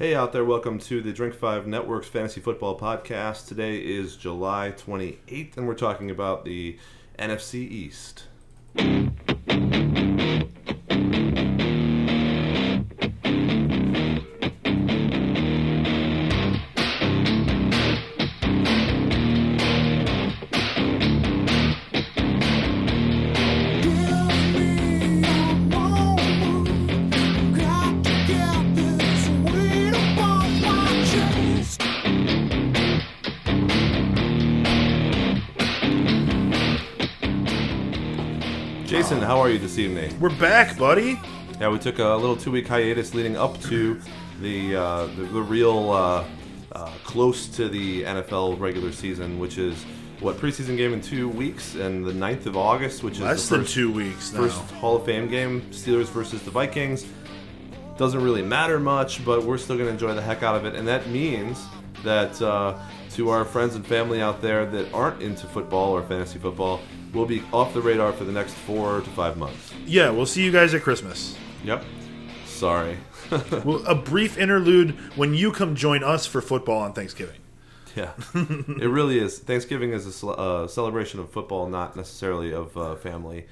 Hey out there, welcome to the Drink 5 Network's Fantasy Football Podcast. Today is July 28th, and we're talking about the NFC East. You this evening? We're back, buddy. Yeah, we took a little two week hiatus leading up to the uh, the, the real uh, uh, close to the NFL regular season, which is what preseason game in two weeks, and the 9th of August, which is Less than two weeks now. first Hall of Fame game, Steelers versus the Vikings. Doesn't really matter much, but we're still going to enjoy the heck out of it, and that means that uh, to our friends and family out there that aren't into football or fantasy football, we'll be off the radar for the next four to five months. Yeah, we'll see you guys at Christmas. Yep. Sorry. Well, a brief interlude when you come join us for football on Thanksgiving. Yeah, it really is. Thanksgiving is a uh, celebration of football, not necessarily of uh, family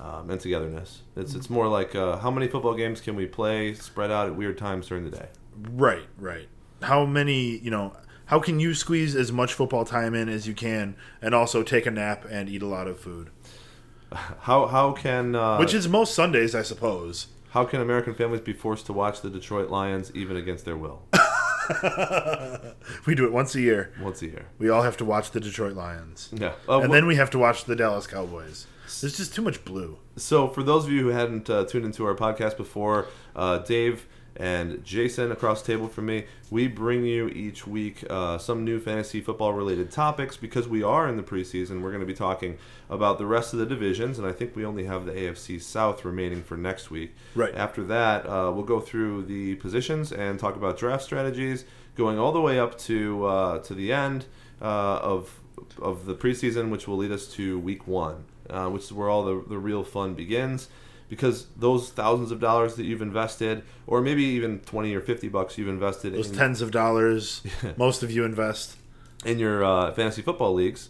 um, and togetherness. It's it's more like uh, how many football games can we play spread out at weird times during the day. Right, right. How many, you know, how can you squeeze as much football time in as you can and also take a nap and eat a lot of food? How how can uh, Which is most Sundays, I suppose. how can American families be forced to watch the Detroit Lions even against their will We do it once a year. once a year? We all have to watch the Detroit Lions. Yeah, uh, And wh- then we have to watch the Dallas Cowboys. There's just too much blue. So, for those of you who hadn't uh, tuned into our podcast before, uh, Dave and Jason across the table from me, we bring you each week uh, some new fantasy football related topics because we are in the preseason. We're going to be talking about the rest of the divisions, and I think we only have the AFC South remaining for next week. Right. After that, uh, we'll go through the positions and talk about draft strategies, going all the way up to uh, to the end uh, of of the preseason, which will lead us to week one, uh, which is where all the, the real fun begins. Because those thousands of dollars that you've invested, or maybe even twenty or fifty bucks you've invested Those in, tens of dollars most of you invest. in your uh, fantasy football leagues,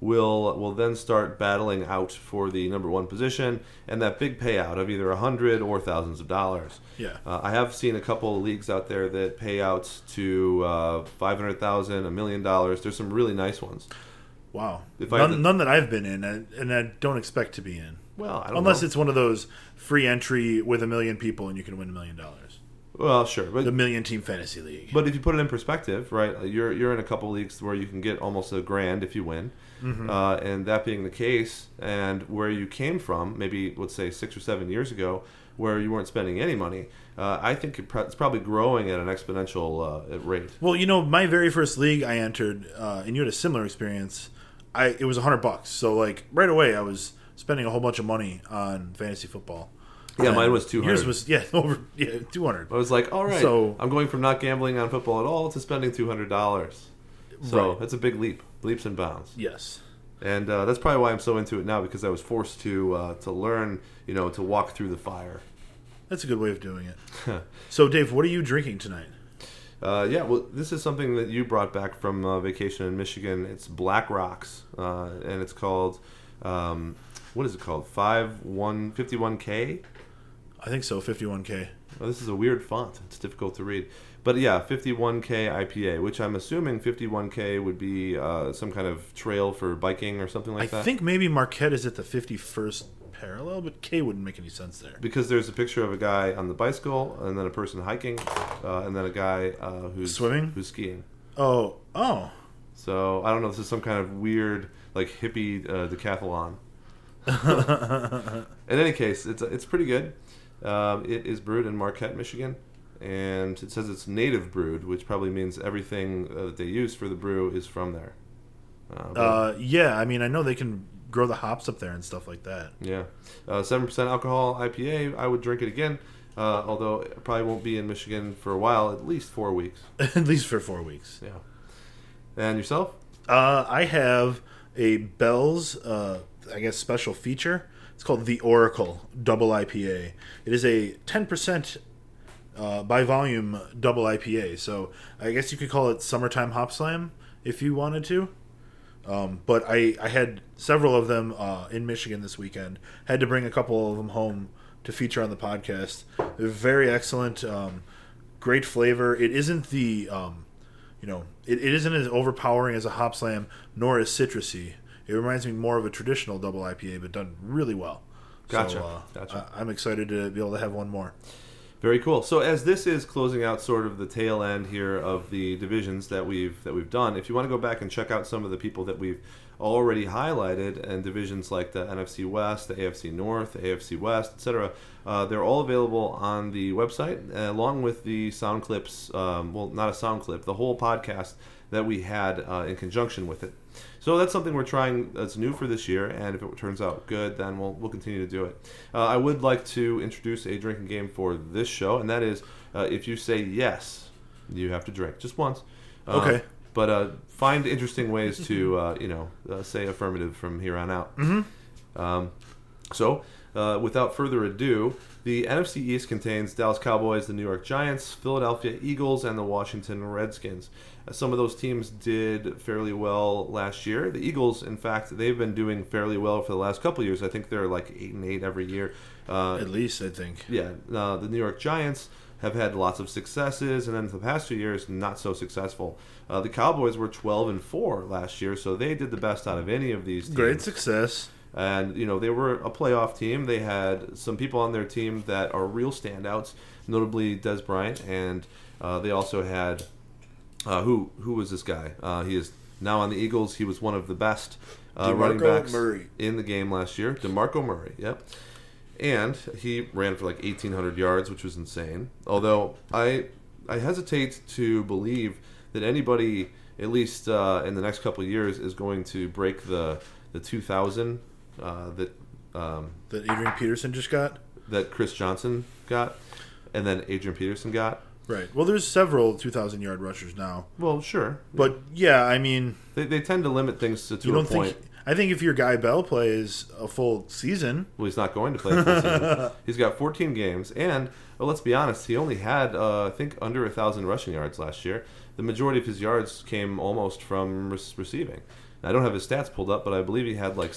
will will then start battling out for the number one position and that big payout of either a hundred or thousands of dollars. Yeah. Uh, I have seen a couple of leagues out there that pay out to uh, five hundred thousand, a million dollars. There's some really nice ones. Wow. If I none, to- none that I've been in, and I don't expect to be in. Well, I don't Unless know. it's one of those free entry with a million people and you can win a million dollars. well, sure, but The million team fantasy league. But if you put it in perspective, right, you're you're in a couple leagues where you can get almost a grand if you win, Mm-hmm. uh, and that being the case, and where you came from, maybe let's say six or seven years ago, where you weren't spending any money, uh, I think it's probably growing at an exponential uh, rate. well, you know, my very first league I entered, uh, and you had a similar experience. I it was a hundred bucks, so like right away I was spending a whole bunch of money on fantasy football. Yeah, And mine was 200. Yours was yeah over yeah two hundred. I was like, all right, So- I'm going from not gambling on football at all to spending two hundred dollars. So Right. it's a big leap, leaps and bounds. Yes. and uh, that's probably why I'm so into it now because I was forced to uh, to learn, you know, to walk through the fire. That's a good way of doing it. so, Dave, what are you drinking tonight? Uh, yeah, well, this is something that you brought back from uh, vacation in Michigan. It's Black Rocks, uh, and it's called um, what is it called? Five one fifty one K. I think so, 51K. Well, this is a weird font. It's difficult to read. But yeah, 51K IPA, which I'm assuming 51K would be uh, some kind of trail for biking or something like I that. I think maybe Marquette is at the 51st parallel, but K wouldn't make any sense there. because there's a picture of a guy on the bicycle, and then a person hiking, uh, and then a guy uh, who's Swimming? who's skiing. Oh, oh. So I don't know this is some kind of weird like hippie uh, decathlon. In any case, it's it's pretty good. Um, it is brewed in Marquette, Michigan, and it says it's native brewed, which probably means everything uh, that they use for the brew is from there. Uh, but- Uh, yeah, I mean, I know they can grow the hops up there and stuff like that. Yeah, Uh, seven percent alcohol IPA. I would drink it again, uh, although it probably won't be in Michigan for a while, at least four weeks. at least for four weeks. Yeah. And yourself? Uh, I have a Bell's, uh, I guess, special feature. It's called the Oracle Double IPA. It is a 10% uh, by volume double IPA. So I guess you could call it summertime hop slam if you wanted to. Um, but I, I had several of them uh, in Michigan this weekend. Had to bring a couple of them home to feature on the podcast. They're very excellent, um, great flavor. It isn't the, um, you know, it, it isn't as overpowering as a hop slam, nor as citrusy. It reminds me more of a traditional double IPA, but done really well. Gotcha. So, uh, Gotcha. I, I'm excited to be able to have one more. Very cool. So as this is closing out sort of the tail end here of the divisions that we've that we've done, if you want to go back and check out some of the people that we've already highlighted and divisions like the NFC West, the AFC North, the AFC West, etc., uh, they're all available on the website uh, along with the sound clips. Um, well, not a sound clip, the whole podcast that we had uh, in conjunction with it. So that's something we're trying that's new for this year, and if it turns out good, then we'll, we'll continue to do it. Uh, I would like to introduce a drinking game for this show, and that is uh, if you say yes, you have to drink just once. Uh, Okay. But uh, find interesting ways to uh, you know uh, say affirmative from here on out. Mm-hmm. Um, so, uh, without further ado, the NFC East contains Dallas Cowboys, the New York Giants, Philadelphia Eagles, and the Washington Redskins. Some of those teams did fairly well last year. The Eagles, in fact, they've been doing fairly well for the last couple of years. I think they're like eight and eight every year. Uh, At least, I think. yeah, uh, the New York Giants have had lots of successes, and then the past few years, not so successful. Uh, the Cowboys were 12 and 4 last year, so they did the best out of any of these teams Great success. and you know they were a playoff team. They had some people on their team that are real standouts, notably Dez Bryant, and uh, they also had uh, who who was this guy? Uh, he is now on the Eagles. He was one of the best uh, running backs Murray. in the game last year. Demarco Murray, yep. And he ran for like 1,800 yards, which was insane. Although I I hesitate to believe that anybody, at least uh, in the next couple of years, is going to break the the 2,000 uh, that um, That Adrian Peterson just got. that Chris Johnson got, and then Adrian Peterson got. Right. Well, there's several 2,000 yard rushers now. Well, sure, But yeah, I mean, they, they tend to limit things to, to you don't point. think. I think if your guy Bell plays a full season, Well, he's not going to play the full season. He's got 14 games, and well, let's be honest, he only had uh, I think under a thousand rushing yards last year. The majority of his yards came almost from re- receiving. Now, I don't have his stats pulled up, but I believe he had like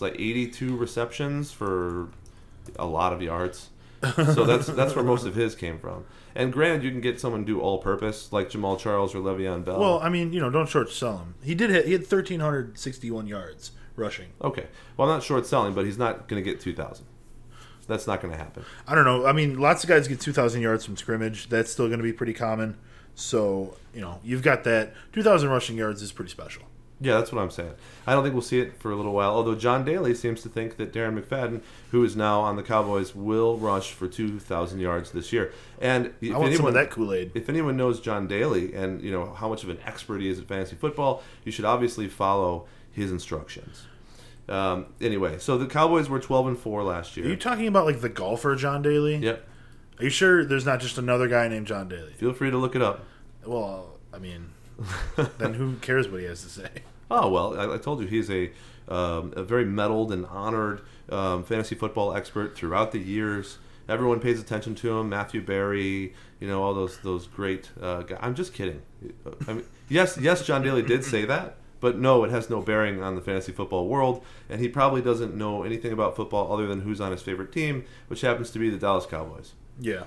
like 82 receptions for a lot of yards. So that's that's where most of his came from. And granted, you can get someone do all-purpose like Jamaal Charles or Le'Veon Bell. well, I mean, you know, don't short sell him. He did hit, he had 1,361 yards rushing. okay. Well, I'm not short selling, but he's not going to get 2,000. That's not going to happen. I don't know. I mean, lots of guys get 2,000 yards from scrimmage. That's still going to be pretty common. So, you know, you've got that. 2,000 rushing yards is pretty special. Yeah, that's what I'm saying. I don't think we'll see it for a little while. Although John Daly seems to think that Darren McFadden, who is now on the Cowboys, will rush for 2,000 yards this year. And if I want some anyone, that Kool Aid. if anyone knows John Daly and you know how much of an expert he is at fantasy football, you should obviously follow his instructions. Um, anyway, so the Cowboys were 12 and 4 last year. Are you talking about like the golfer John Daly? yep. Are you sure there's not just another guy named John Daly? Feel free to look it up. Well, I mean, then who cares what he has to say? Oh well, I, I told you he's a um, a very medaled and honored um, fantasy football expert throughout the years. Everyone pays attention to him. Matthew Berry, you know all those those great uh, guys. I'm just kidding. I mean, yes, yes, John Daly did say that, but no, it has no bearing on the fantasy football world, and he probably doesn't know anything about football other than who's on his favorite team, which happens to be the Dallas Cowboys. Yeah.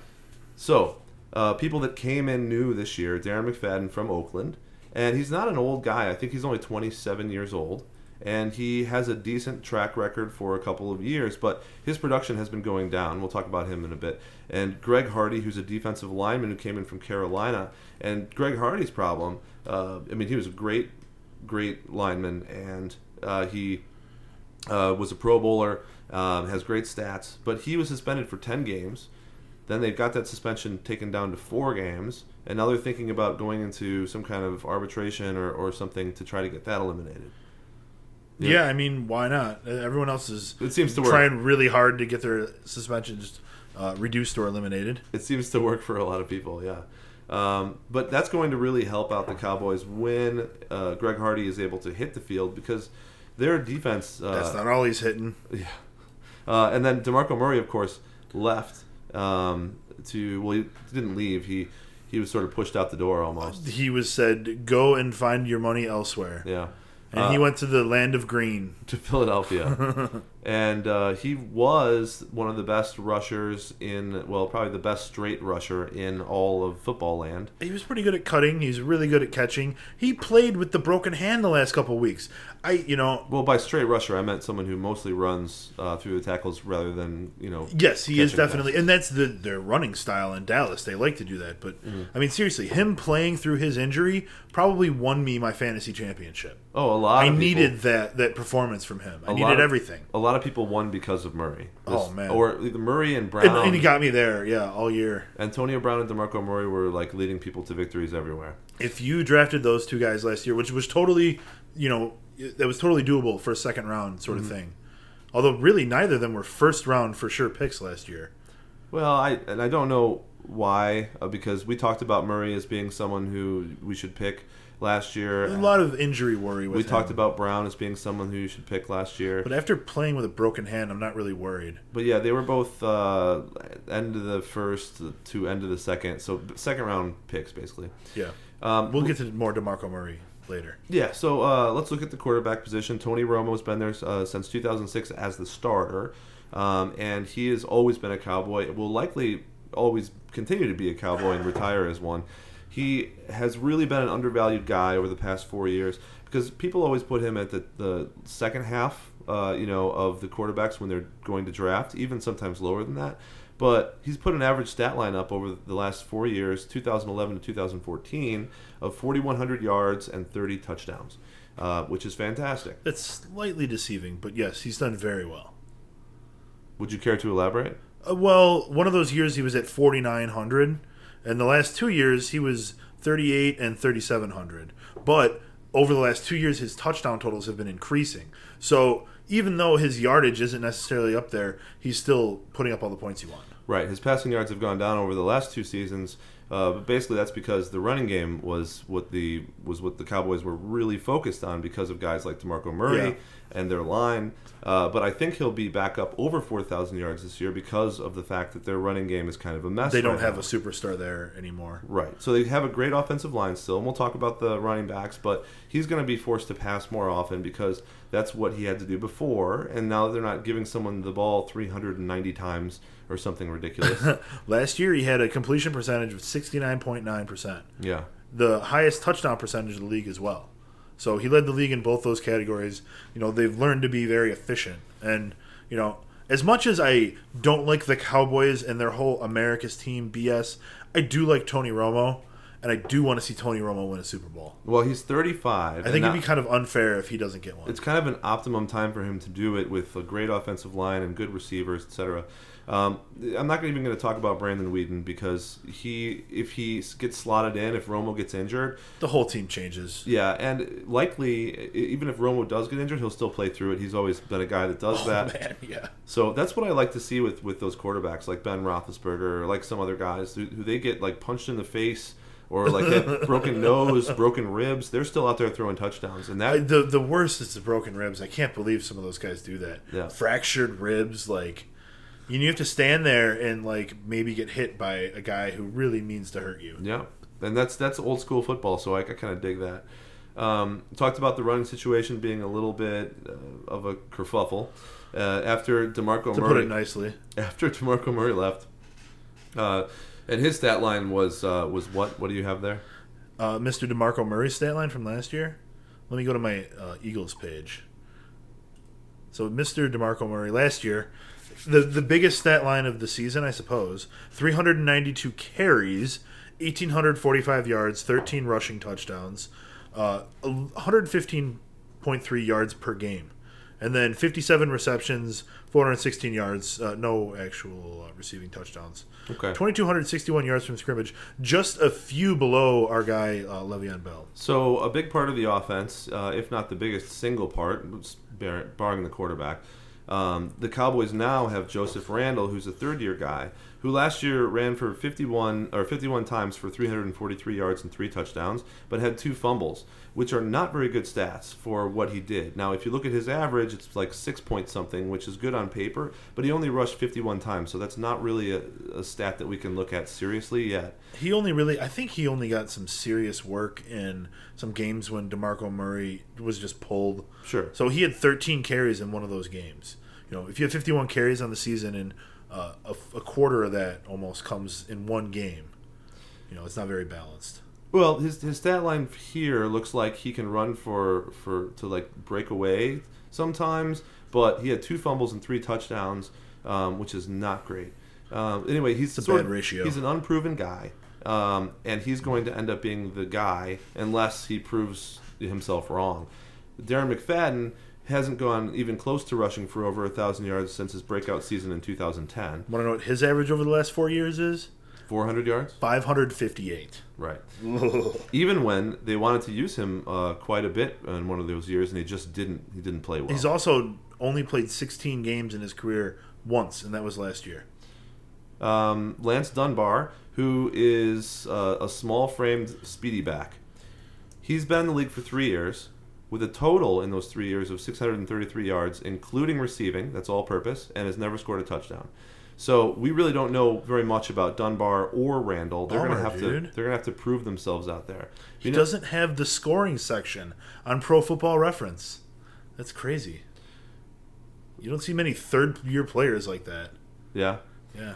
So, uh, people that came in new this year, Darren McFadden from Oakland, and he's not an old guy. I think he's only 27 years old, and he has a decent track record for a couple of years, but his production has been going down. We'll talk about him in a bit. And Greg Hardy, who's a defensive lineman who came in from Carolina, and Greg Hardy's problem, uh, I mean, he was a great, great lineman, and uh, he uh, was a Pro Bowler, um, has great stats, but he was suspended for 10 games. Then they got that suspension taken down to four games, and now they're thinking about going into some kind of arbitration or, or something to try to get that eliminated. yeah. I mean, why not? Everyone else is It seems to work. trying really hard to get their suspensions uh, reduced or eliminated. It seems to work for a lot of people, yeah. Um, but that's going to really help out the Cowboys when uh, Greg Hardy is able to hit the field because their defense. Uh, That's not all he's hitting. Yeah. Uh, and then DeMarco Murray, of course, left um, to. Well, he didn't leave. He he was sort of pushed out the door almost. He was said, "Go and find your money elsewhere," Yeah. and he Uh, went to the land of green. to Philadelphia, and uh, he was one of the best rushers in. Well, probably the best straight rusher in all of football land. He was pretty good at cutting. He's really good at catching. He played with the broken hand the last couple of weeks. I, you know, Well, by straight rusher, I meant someone who mostly runs uh, through the tackles rather than you know. Yes, he is definitely, and that's the their running style in Dallas. They like to do that, but Mm-hmm. I mean, seriously, him playing through his injury probably won me my fantasy championship. Oh, a lot. I people- needed that that performance from him. I needed of- everything, A lot of people won because of Murray. Oh, man. Or Murray and Brown. and, and he got me there. Yeah, all year. Antonio Brown and Demarco Murray were like leading people to victories everywhere. If you drafted those two guys last year, which was totally, you know, that was totally doable for a second round sort Mm-hmm. of thing. Although really, neither of them were first round for sure picks last year. Well, I and I don't know why uh, because we talked about Murray as being someone who we should pick last year. A lot of injury worry we him. talked about Brown as being someone who you should pick last year. But after playing with a broken hand, I'm not really worried. But yeah, they were both uh, end of the first to end of the second, so second round picks basically. Yeah. Um, We'll get to more DeMarco Murray later. Yeah, so uh, let's look at the quarterback position. Tony Romo's been there uh, since 2006 as the starter, um, and he has always been a Cowboy. Will likely always continue to be a Cowboy and retire as one. He has really been an undervalued guy over the past four years because people always put him at the, the second half, uh, you know, of the quarterbacks when they're going to draft, even sometimes lower than that. But he's put an average stat line up over the last four years, 2011 to 2014, of 4,100 yards and 30 touchdowns, uh, which is fantastic. That's slightly deceiving, but yes, he's done very well. Would you care to elaborate? Uh, well, one of those years he was at 4,900, and the last two years he was 38 and 3,700. But over the last two years, his touchdown totals have been increasing. So even though his yardage isn't necessarily up there, he's still putting up all the points he wants. Right. His passing yards have gone down over the last two seasons, uh, but basically that's because the running game was what the was what the Cowboys were really focused on because of guys like Demarco Murray. And their line. Uh, but I think he'll be back up over 4,000 yards this year because of the fact that their running game is kind of a mess. They don't right have now. a superstar there anymore. Right. So they have a great offensive line still, and we'll talk about the running backs, but he's going to be forced to pass more often because that's what he had to do before, and now they're not giving someone the ball 390 times or something ridiculous. Last year he had a completion percentage of 69.9%. yeah. the highest touchdown percentage of the league as well. So he led the league in both those categories. You know, they've learned to be very efficient. And, you know, as much as I don't like the Cowboys and their whole America's team BS, I do like Tony Romo. And I do want to see Tony Romo win a Super Bowl. Well, he's 35. I think it'd be kind of unfair if he doesn't get one. it's kind of an optimum time for him to do it with a great offensive line and good receivers, etc. Um, I'm not even going to talk about Brandon Weeden because he, if he gets slotted in, if Romo gets injured, The whole team changes. yeah, and likely even if Romo does get injured, he'll still play through it. He's always been a guy that does Oh, that. man, yeah. So that's what I like to see with, with those quarterbacks like Ben Roethlisberger or like some other guys who, who they get like punched in the face or like have broken nose, broken ribs. They're still out there throwing touchdowns, and that I, the the worst is the broken ribs. I can't believe some of those guys do that. Yeah. Fractured ribs, like you, you have to stand there and like maybe get hit by a guy who really means to hurt you. Yeah, and that's that's old school football, so I, I kind of dig that. Um, talked about the running situation being a little bit uh, of a kerfuffle uh, after Demarco To Murray put it nicely, after Demarco Murray left, uh, and his stat line was uh, was what? What do you have there? uh, Mr. Demarco Murray's stat line from last year. Let me go to my uh, Eagles page. So Mr. Demarco Murray last year, the the biggest stat line of the season, I suppose, 392 carries, 1845 yards, 13 rushing touchdowns, uh, 115.3 yards per game, and then 57 receptions, 416 yards, uh, no actual uh, receiving touchdowns. Okay. 2,261 yards from scrimmage, just a few below our guy uh, Le'Veon Bell. So a big part of the offense, uh, if not the biggest single part, barring the quarterback, um, the Cowboys now have Joseph Randle, who's a third-year guy who last year ran for 51 or 51 times for 343 yards and three touchdowns, but had two fumbles, which are not very good stats for what he did. Now, if you look at his average, it's like six point something, which is good on paper, but he only rushed 51 times, so that's not really a, a stat that we can look at seriously yet. He only really, I think he only got some serious work in some games when DeMarco Murray was just pulled. Sure. So he had 13 carries in one of those games. You know, if you have 51 carries on the season and uh, a, a quarter of that almost comes in one game, you know, it's not very balanced. Well, his his stat line here looks like he can run for for to like break away sometimes, but he had two fumbles and three touchdowns, um, which is not great. Um, anyway, he's a sort bad of- ratio. He's an unproven guy, um, and he's going to end up being the guy unless he proves himself wrong. Darren McFadden hasn't gone even close to rushing for over a thousand yards since his breakout season in 2010. Want to know what his average over the last four years is? 400 yards, 558. right? even when they wanted to use him uh, quite a bit in one of those years, and he just didn't. He didn't play well. He's also only played 16 games in his career once, and that was last year. um, Lance Dunbar, who is uh, a small-framed speedy back. He's been in the league for three years, with a total in those three years of 633 yards, including receiving. That's all-purpose, and has never scored a touchdown. So we really don't know very much about Dunbar or Randle. They're Bummer, gonna have to. They're gonna have to prove themselves out there. He know- doesn't have the scoring section on Pro Football Reference. That's crazy. You don't see many third year players like that. Yeah. Yeah.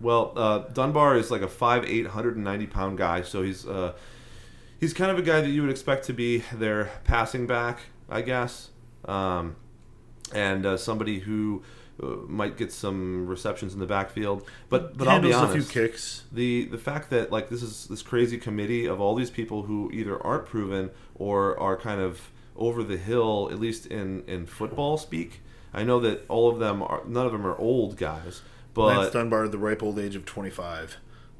Well, uh, Dunbar is like a 5'8", 190 pound guy, so he's uh, he's kind of a guy that you would expect to be their passing back, I guess, um, and uh, somebody who might get some receptions in the backfield. But but I'll be honest, a few kicks. the the fact that like this is this crazy committee of all these people who either aren't proven or are kind of over the hill, at least in in football speak. I know that all of them are none of them are old guys, but Lance Dunbar, at the ripe old age of 25.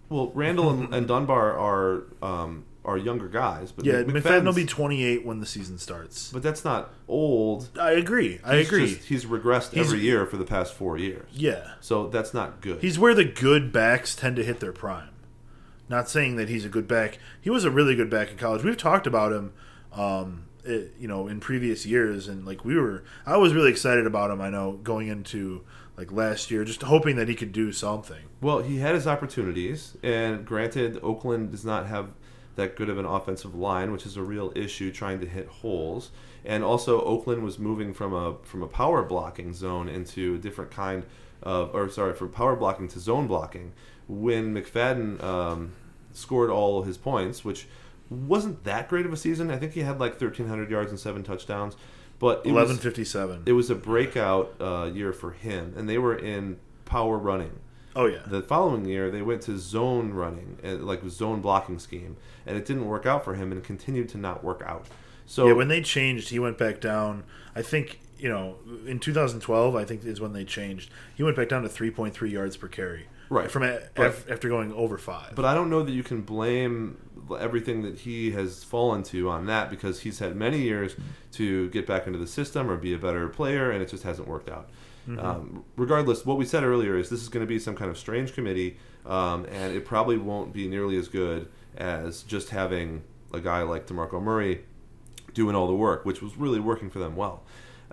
well, Randle and, and Dunbar are um, are younger guys, but Yeah, Mc- McFadden will be 28 when the season starts. But that's not old. I agree. I He's agree. just- he's regressed He's- every year for the past four years. yeah. So that's not good. He's where the good backs tend to hit their prime. Not saying that he's a good back. He was a really good back in college. We've talked about him, um, it, you know, in previous years, and like we were, I was really excited about him. I know going into like last year, just hoping that he could do something. Well, he had his opportunities, and granted, Oakland does not have that good of an offensive line, which is a real issue trying to hit holes. And also, Oakland was moving from a from a power blocking zone into a different kind of, or sorry, from power blocking to zone blocking. When McFadden um, scored all his points, which wasn't that great of a season. I think he had like 1,300 yards and seven touchdowns, but it was- 1157. it was a breakout uh, year for him, and they were in power running. Oh yeah. The following year, they went to zone running, uh, like zone blocking scheme, and it didn't work out for him, and continued to not work out. So yeah, when they changed, he went back down. I think you know in 2012, I think is when they changed. He went back down to 3.3 yards per carry. Right. from a, But- af- after going over five. But I don't know that you can blame everything that he has fallen to on that because he's had many years to get back into the system or be a better player, and it just hasn't worked out. Um, regardless, what we said earlier is this is going to be some kind of strange committee, um, and it probably won't be nearly as good as just having a guy like DeMarco Murray doing all the work, which was really working for them well.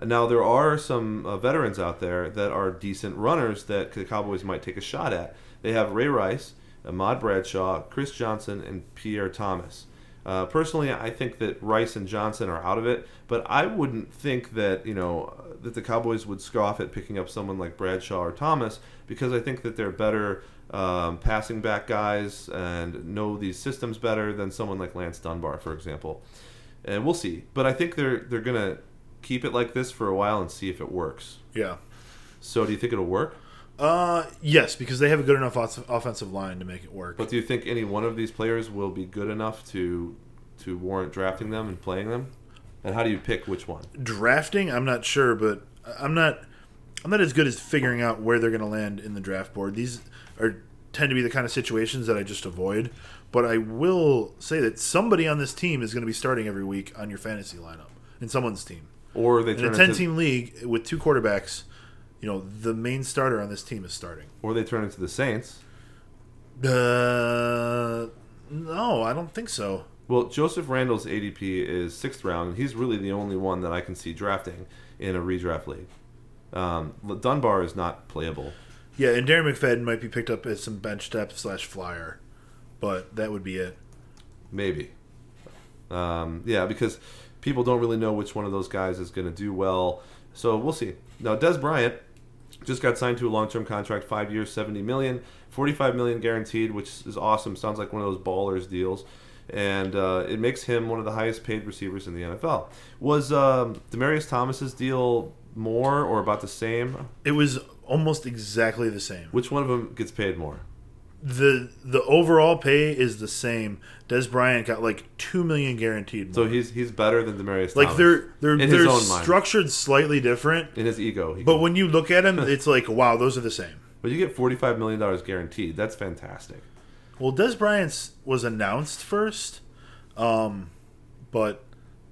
Now there are some uh, veterans out there that are decent runners that the Cowboys might take a shot at. They have Ray Rice, Ahmad Bradshaw, Chris Johnson, and Pierre Thomas. Uh, personally, I think that Rice and Johnson are out of it, but I wouldn't think that you know that the Cowboys would scoff at picking up someone like Bradshaw or Thomas because I think that they're better um, passing back guys and know these systems better than someone like Lance Dunbar, for example. And we'll see, but I think they're they're gonna keep it like this for a while and see if it works. yeah. So, do you think it'll work? Uh, yes, because they have a good enough off- offensive line to make it work. But do you think any one of these players will be good enough to to warrant drafting them and playing them? And how do you pick which one? drafting, I'm not sure, but I'm not. I'm not as good as figuring out where they're going to land in the draft board. These are tend to be the kind of situations that I just avoid. But I will say that somebody on this team is going to be starting every week on your fantasy lineup in someone's team. Or they In a 10 into, team league with two quarterbacks, you know the main starter on this team is starting. Or they turn into the Saints. Uh, no, I don't think so. Well, Joseph Randle's ADP is sixth round, and he's really the only one that I can see drafting in a redraft league. Um, Dunbar is not playable. Yeah, and Darren McFadden might be picked up as some bench depth slash flyer, but that would be it. Maybe. Um, yeah, because people don't really know which one of those guys is going to do well. So we'll see. Now, Dez Bryant just got signed to a long-term contract, five years, seventy million, forty-five million guaranteed, which is awesome. Sounds like one of those ballers deals, and uh, it makes him one of the highest-paid receivers in the NFL. Was um, Demaryius Thomas's deal more or about the same? It was almost exactly the same. Which one of them gets paid more? The The overall pay is the same. Dez Bryant got like two million guaranteed. So he's he's better than Demaryius. like Thomas. they're they're In they're own mind. structured slightly different, in his ego. But can- when you look at him, it's like wow, those are the same. but you get forty-five million dollars guaranteed. That's fantastic. Well, Dez Bryant's was announced first, um, but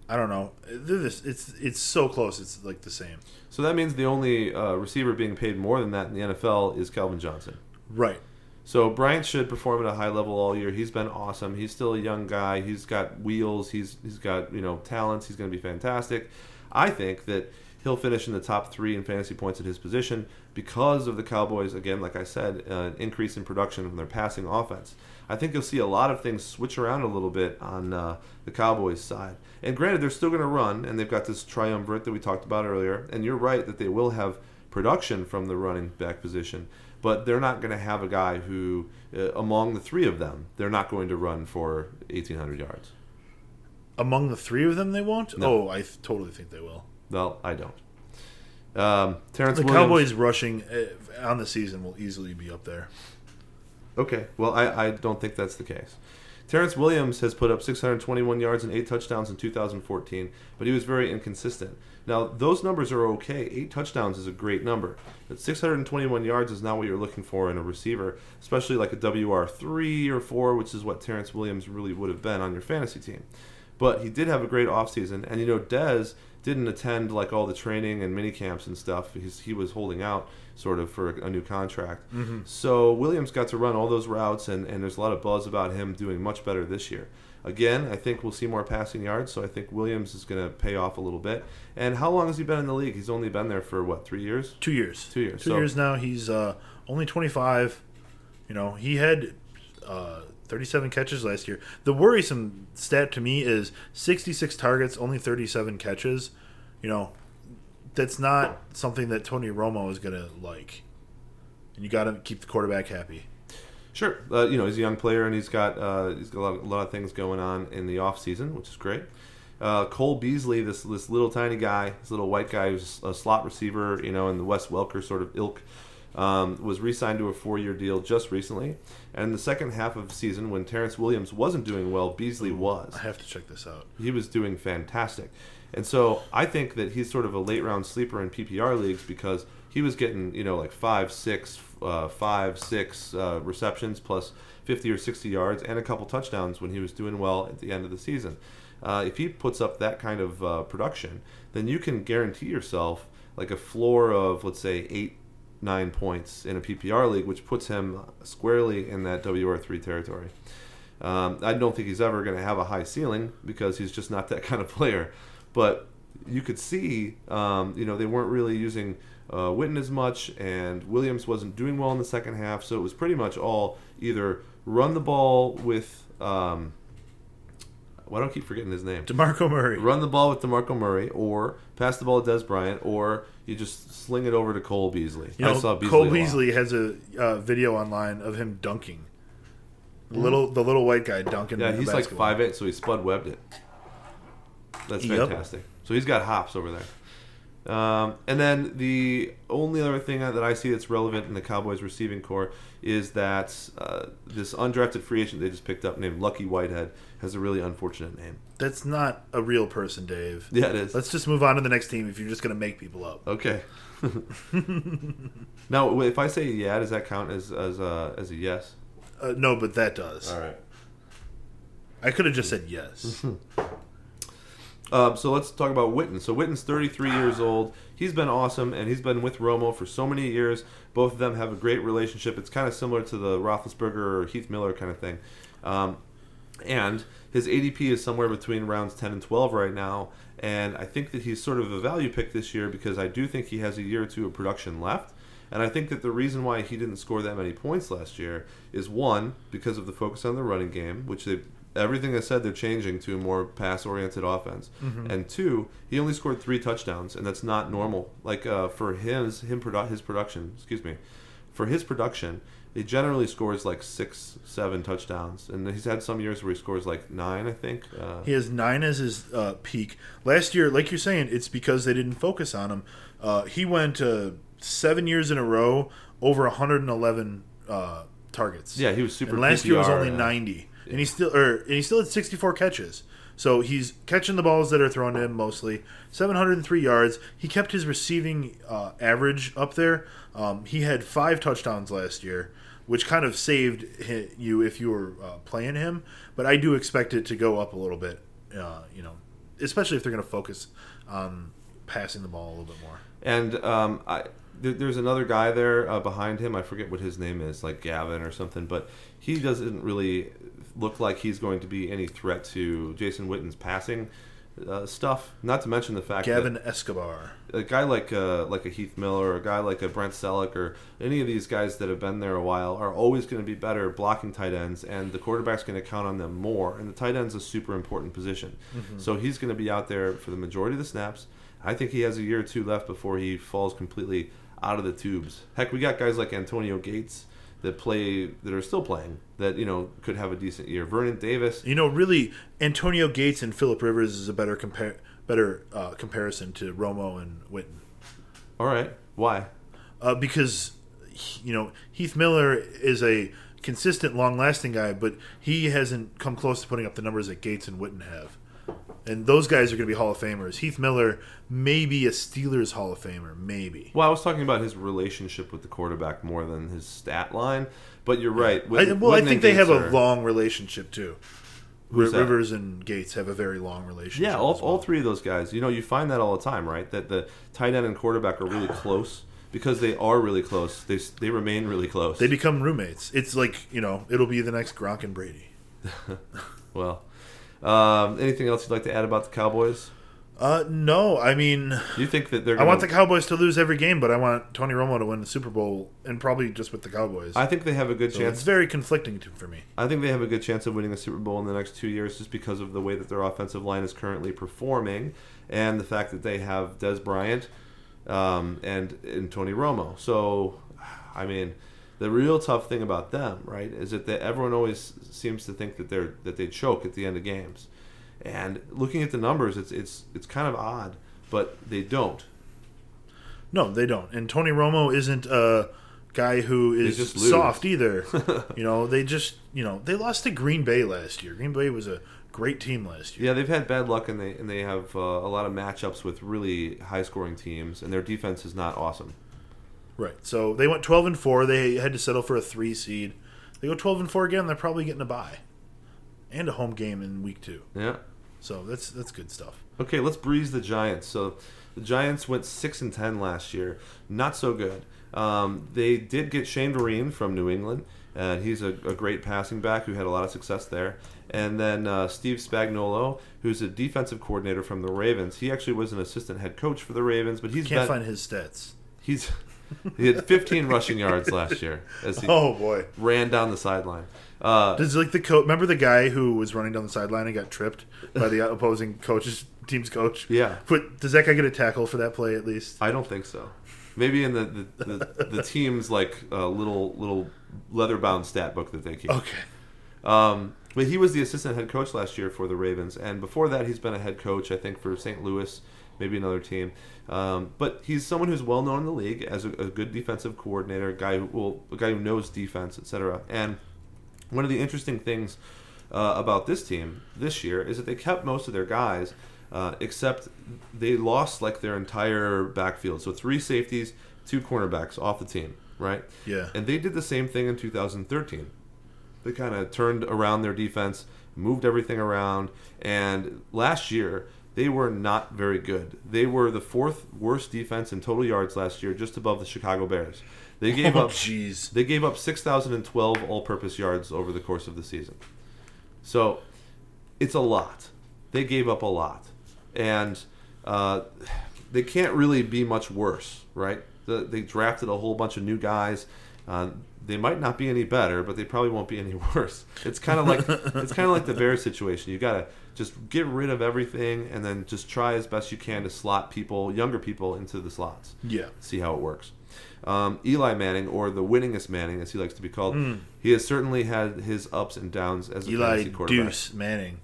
I don't know. This, it's it's so close. It's like the same. So that means the only uh, receiver being paid more than that in the NFL is Calvin Johnson. Right. So Bryant should perform at a high level all year. He's been awesome. He's still a young guy. He's got wheels. He's he's got you know talents. He's going to be fantastic. I think that he'll finish in the top three in fantasy points at his position because of the Cowboys. Again, like I said, uh, an increase in production from their passing offense. I think you'll see a lot of things switch around a little bit on uh, the Cowboys side. And granted, they're still going to run, and they've got this triumvirate that we talked about earlier. And you're right that they will have production from the running back position but they're not going to have a guy who, uh, among the three of them, they're not going to run for 1,800 yards. Among the three of them, they won't. No. Oh, I th- totally think they will. Well, I don't. Um, Terrence The Williams. Cowboys rushing uh, on the season will easily be up there. Okay, well, I, I don't think that's the case. Terrence Williams has put up 621 yards and eight touchdowns in 2014, but he was very inconsistent. Now, those numbers are okay. Eight touchdowns is a great number. But 621 yards is not what you're looking for in a receiver, especially like a WR3 or 4, which is what Terrence Williams really would have been on your fantasy team. But he did have a great offseason. And, you know, Dez didn't attend like all the training and mini camps and stuff. He's, he was holding out sort of for a new contract. So Williams got to run all those routes, and, and there's a lot of buzz about him doing much better this year. Again, I think we'll see more passing yards, so I think Williams is going to pay off a little bit. And how long has he been in the league? He's only been there for what, three years? Two years. Two years, Two so- years now. He's uh, only 25. You know, he had uh, 37 catches last year. The worrisome stat to me is 66 targets, only 37 catches. You know, that's not something that Tony Romo is going to like. And you got to keep the quarterback happy. Sure. Uh, you know, he's a young player, and he's got uh, he's got a lot, a lot of things going on in the off season, which is great. Uh, Cole Beasley, this this little tiny guy, this little white guy who's a slot receiver, you know, in the Wes Welker sort of ilk, um, was re-signed to a four-year deal just recently. And the second half of the season, when Terrence Williams wasn't doing well, Beasley was. I have to check this out. He was doing fantastic. And so I think that he's sort of a late round sleeper in PPR leagues because he was getting, you know, like five, six, uh, five, six uh, receptions plus 50 or 60 yards and a couple touchdowns when he was doing well at the end of the season. Uh, if he puts up that kind of uh, production, then you can guarantee yourself like a floor of, let's say, eight, nine points in a PPR league, which puts him squarely in that WR3 territory. Um, I don't think he's ever going to have a high ceiling because he's just not that kind of player. But you could see, um, you know, they weren't really using uh, Witten as much, and Williams wasn't doing well in the second half. So it was pretty much all either run the ball with. Um, why don't I keep forgetting his name? DeMarco Murray. Run the ball with DeMarco Murray, or pass the ball to Dez Bryant, or you just sling it over to Cole Beasley. You know, I saw Beasley. Cole. Beasley has a uh, video online of him dunking. The little, the little white guy dunking. Yeah, the he's like basketball. five eight, so he spud webbed it. That's Yep. fantastic. So he's got hops over there. Um, and then the only other thing that I see that's relevant in the Cowboys receiving corps is that uh, this undrafted free agent they just picked up named Lucky Whitehead has a really unfortunate name. That's not a real person, Dave. Yeah, it is. Let's just move on to the next team if you're just going to make people up. Okay. now, if I say yeah, does that count as as a, as a yes? Uh, no, but that does. right. I could have just said yes. Um, so let's talk about Witten. So Witten's 33 years old. He's been awesome, and he's been with Romo for so many years. Both of them have a great relationship. It's kind of similar to the Roethlisberger or Heath Miller kind of thing. Um, and his ADP is somewhere between rounds 10 and 12 right now. And I think that he's sort of a value pick this year because I do think he has a year or two of production left. And I think that the reason why he didn't score that many points last year is one, because of the focus on the running game, which they everything I said they're changing to a more pass oriented offense. Mm-hmm. And two, he only scored three touchdowns, and that's not normal. Like uh, for his him produ- his production, excuse me, for his production, he generally scores like six, seven touchdowns, and he's had some years where he scores like nine, I think. Uh, He has nine as his uh, peak. Last year, like you're saying, it's because they didn't focus on him. Uh, he went uh, seven years in a row over 111 uh, targets. yeah, he was super. and last year was only uh, 90, and he still or and he still had 64 catches. So he's catching the balls that are thrown to him mostly. 703 yards. He kept his receiving uh, average up there. Um, he had five touchdowns last year, which kind of saved you if you were uh, playing him. But I do expect it to go up a little bit. Uh, you know, especially if they're going to focus on passing the ball a little bit more. And um, I, there, there's another guy there uh, behind him. I forget what his name is, like Gavin or something. But he doesn't really look like he's going to be any threat to Jason Witten's passing uh, stuff. Not to mention the fact that Gavin Escobar. a guy like uh, like a Heath Miller or a guy like a Brent Celek or any of these guys that have been there a while are always going to be better blocking tight ends, and the quarterback's going to count on them more. And the tight end's a super important position, so he's going to be out there for the majority of the snaps. I think he has a year or two left before he falls completely out of the tubes. Heck, we got guys like Antonio Gates that play that are still playing that you know could have a decent year. Vernon Davis, You know, really, Antonio Gates and Philip Rivers is a better compare better uh, comparison to Romo and Witten. all right, why? uh, because you know Heath Miller is a consistent, long-lasting guy, but he hasn't come close to putting up the numbers that Gates and Witten have. And those guys are going to be Hall of Famers. Heath Miller may be a Steelers Hall of Famer, maybe. Well, I was talking about his relationship with the quarterback more than his stat line. But you're right. I, Witten- well, I think they have Gates a long relationship too. Who's that? Rivers and Gates have a very long relationship. Yeah, all, well. all three of those guys. You know, you find that all the time, right? That the tight end and quarterback are really close because they are really close. They they remain really close. They become roommates. It's like you know, it'll be the next Gronk and Brady. well, um, anything else you'd like to add about the Cowboys? Uh, no, I mean, you think that they're? I Gonna, want the Cowboys to lose every game, but I want Tony Romo to win the Super Bowl, and probably just with the Cowboys. I think they have a good So chance. it's very conflicting to, for me. I think they have a good chance of winning the Super Bowl in the next two years just because of the way that their offensive line is currently performing and the fact that they have Dez Bryant um, and, and Tony Romo. So, I mean, the real tough thing about them, right, is that they, everyone always seems to think that they're that they choke at the end of games. And looking at the numbers, it's it's it's kind of odd, but they don't. No, they don't. And Tony Romo isn't a guy who is just soft either. you know, they just you know they lost to Green Bay last year. Green Bay was a great team last year. Yeah, they've had bad luck, and they and they have uh, a lot of matchups with really high scoring teams, and their defense is not awesome. Right. So they went twelve and four. They had to settle for a three seed. They go twelve and four again. They're probably getting a bye and a home game in week two. Yeah. So that's that's good stuff. Okay, let's breeze the Giants. So the Giants went six and ten last year. Not so good. Um, they did get Shane Vereen from New England, and he's a, a great passing back who had a lot of success there. And then uh, Steve Spagnuolo, who's a defensive coordinator from the Ravens. He actually was an assistant head coach for the Ravens, but he's Can't been, find his stats. he's he had 15 rushing yards last year as he Oh boy. ran down the sideline. Uh, Does like the coach remember the guy who was running down the sideline and got tripped by the opposing coach's team's coach? Yeah. But does that guy get a tackle for that play at least? I don't think so. Maybe in the the, the, the team's like uh, little little leather bound stat book that they keep. Okay. Um, but he was the assistant head coach last year for the Ravens, and before that, he's been a head coach, I think, for St. Louis, maybe another team. Um, but he's someone who's well known in the league as a, a good defensive coordinator, a guy who will, a guy who knows defense, etc. And one of the interesting things uh, about this team this year is that they kept most of their guys, uh, except they lost like their entire backfield. So three safeties, two cornerbacks off the team, right? Yeah. And they did the same thing in 2013. They kind of turned around their defense, moved everything around, and last year they were not very good. They were the fourth worst defense in total yards last year, just above the Chicago Bears. They gave Oh, up jeez. they gave up 6,012 all-purpose yards over the course of the season. So it's a lot. They gave up a lot, and uh, they can't really be much worse, right? The, they drafted a whole bunch of new guys. Uh, they might not be any better, but they probably won't be any worse. It's kind of like it's kind of like the Bears situation. You got to just get rid of everything and then just try as best you can to slot people, younger people, into the slots Yeah. see how it works. Um, Eli Manning, or the winningest Manning, as he likes to be called, he has certainly had his ups and downs as a. Eli fantasy quarterback. Deuce Manning.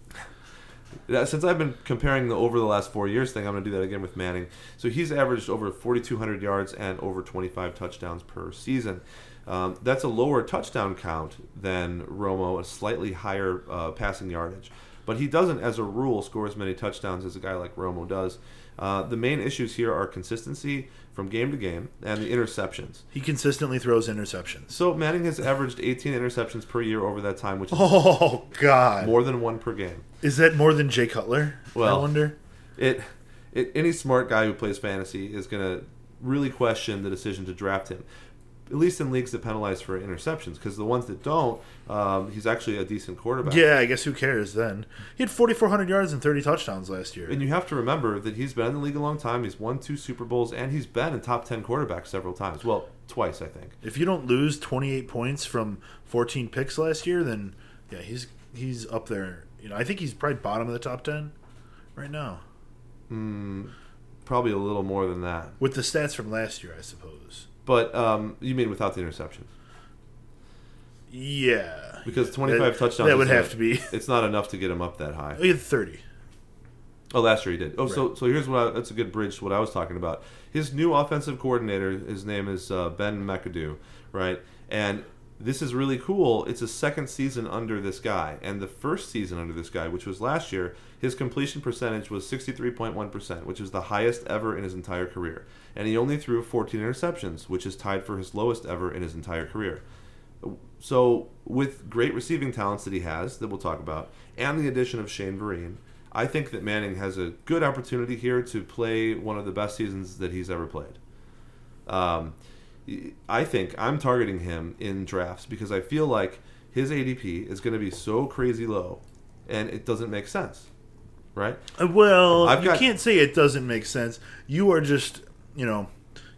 Since I've been comparing the over the last four years thing, I'm going to do that again with Manning. So he's averaged over 4,200 yards and over 25 touchdowns per season. Um, that's a lower touchdown count than Romo, a slightly higher uh, passing yardage. But he doesn't, as a rule, score as many touchdowns as a guy like Romo does. Uh, the main issues here are consistency from game to game and the interceptions. He consistently throws interceptions. So Manning has averaged 18 interceptions per year over that time, which is Oh God! more than one per game. Is that more than Jay Cutler? Well- I wonder. It, it any smart guy who plays fantasy is going to really question the decision to draft him. At least in leagues that penalize for interceptions, because the ones that don't, um, he's actually a decent quarterback. Yeah, I guess who cares then? He had 4,400 yards and 30 touchdowns last year. And you have to remember that he's been in the league a long time. He's won two Super Bowls, and he's been a top 10 quarterback several times. Well, twice, I think. If you don't lose 28 points from 14 picks last year, then yeah, he's he's up there. You know, I think he's probably bottom of the top 10 right now Probably a little more than that. with the stats from last year, I suppose. But um, you mean without the interceptions? Yeah, Because 25 That- touchdowns. That would have to be. It's not enough to get him up that high. He had 30. Oh, last year he did. Oh, so so here's what I, that's a good bridge to what I was talking about. His new offensive coordinator, his name is uh, Ben McAdoo, right? And this is really cool. It's a second season under this guy, and the first season under this guy, which was last year, his completion percentage was 63.1%, which is the highest ever in his entire career. And he only threw 14 interceptions, which is tied for his lowest ever in his entire career. So, with great receiving talents that he has, that we'll talk about, and the addition of Shane Vereen, I think that Manning has a good opportunity here to play one of the best seasons that he's ever played. Um, I think I'm targeting him in drafts because I feel like his ADP is going to be so crazy low, and it doesn't make sense, right? Uh, Well, I've you got- can't say it doesn't make sense. You are just, you know,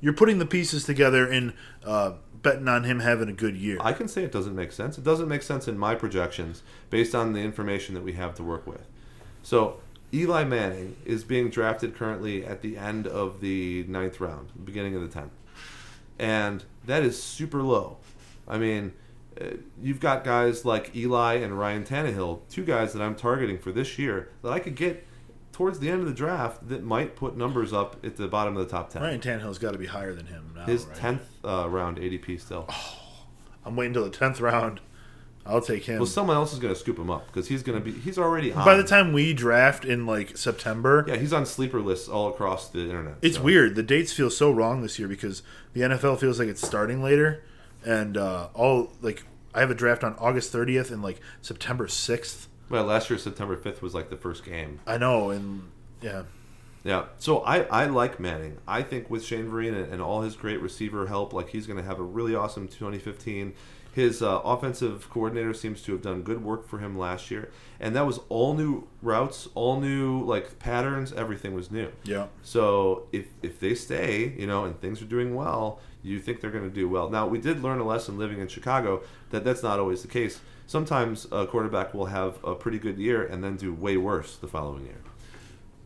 you're putting the pieces together and uh, betting on him having a good year. I can say it doesn't make sense. It doesn't make sense in my projections based on the information that we have to work with. So Eli Manning is being drafted currently at the end of the ninth round, beginning of the tenth, and that is super low. I mean, uh, you've got guys like Eli and Ryan Tannehill, two guys that I'm targeting for this year that I could get towards the end of the draft that might put numbers up at the bottom of the top ten. Ryan Tannehill's got to be higher than him now. His right? tenth uh, round ADP still. I'm waiting until the tenth round. I'll take him. Well, someone else is going to scoop him up because he's going to be. He's already on. By the time we draft in like September, yeah, he's on sleeper lists all across the internet. it's so. weird. The dates feel so wrong this year because the NFL feels like it's starting later, and uh, all like I have a draft on August 30th and like September 6th. Well, last year September fifth was like the first game. I know, and yeah, Yeah, so I, I like Manning. I think with Shane Vereen and, and all his great receiver help, like he's going to have a really awesome 2015. His uh, offensive coordinator seems to have done good work for him last year, and that was all new routes, all new like patterns. Everything was new. yeah. So if if they stay, you know, and things are doing well, you think they're going to do well. Now we did learn a lesson living in Chicago that that's not always the case. Sometimes a quarterback will have a pretty good year and then do way worse the following year.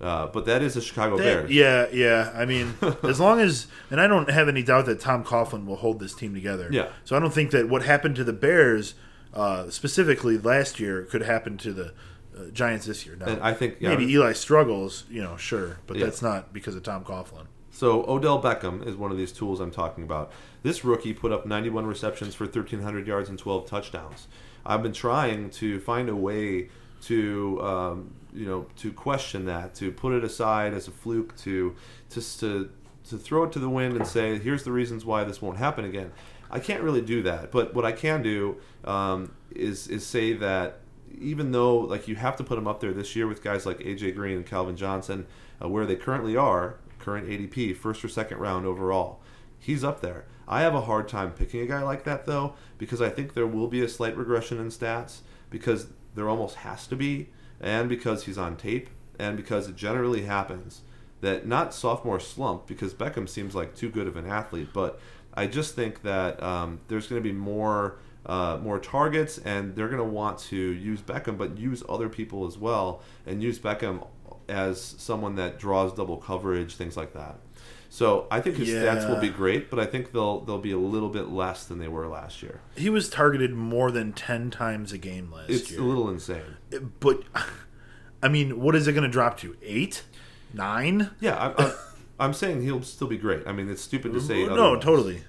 Uh, but that is the Chicago That- Bears. yeah, yeah. I mean, as long as, and I don't have any doubt that Tom Coughlin will hold this team together. Yeah. So I don't think that what happened to the Bears, uh, specifically last year, could happen to the uh, Giants this year. Now, And I think yeah, maybe Eli struggles, you know, sure, but Yeah. that's not because of Tom Coughlin. So Odell Beckham is one of these tools I'm talking about. This rookie put up 91 receptions for 1,300 yards and 12 touchdowns. I've been trying to find a way to, um, you know, to question that, to put it aside as a fluke, to just to to throw it to the wind and say, here's the reasons why this won't happen again. I can't really do that, but what I can do um, is is say that even though like you have to put him up there this year with guys like AJ Green and Calvin Johnson, uh, where they currently are, current ADP, first or second round overall, he's up there. I have a hard time picking a guy like that though because I think there will be a slight regression in stats because there almost has to be, and because he's on tape, and because it generally happens that not sophomore slump because Beckham seems like too good of an athlete, but I just think that um, there's going to be more uh, more targets, and they're going to want to use Beckham, but use other people as well, and use Beckham as someone that draws double coverage, things like that. So I think his stats will be great, but I think they'll they'll be a little bit less than they were last year. He was targeted more than ten times a game last It's year. a little insane. but I mean, what is it going to drop to? Eight, nine? Yeah, I, I, I'm saying he'll still be great. I mean, it's stupid to say no, otherwise. totally.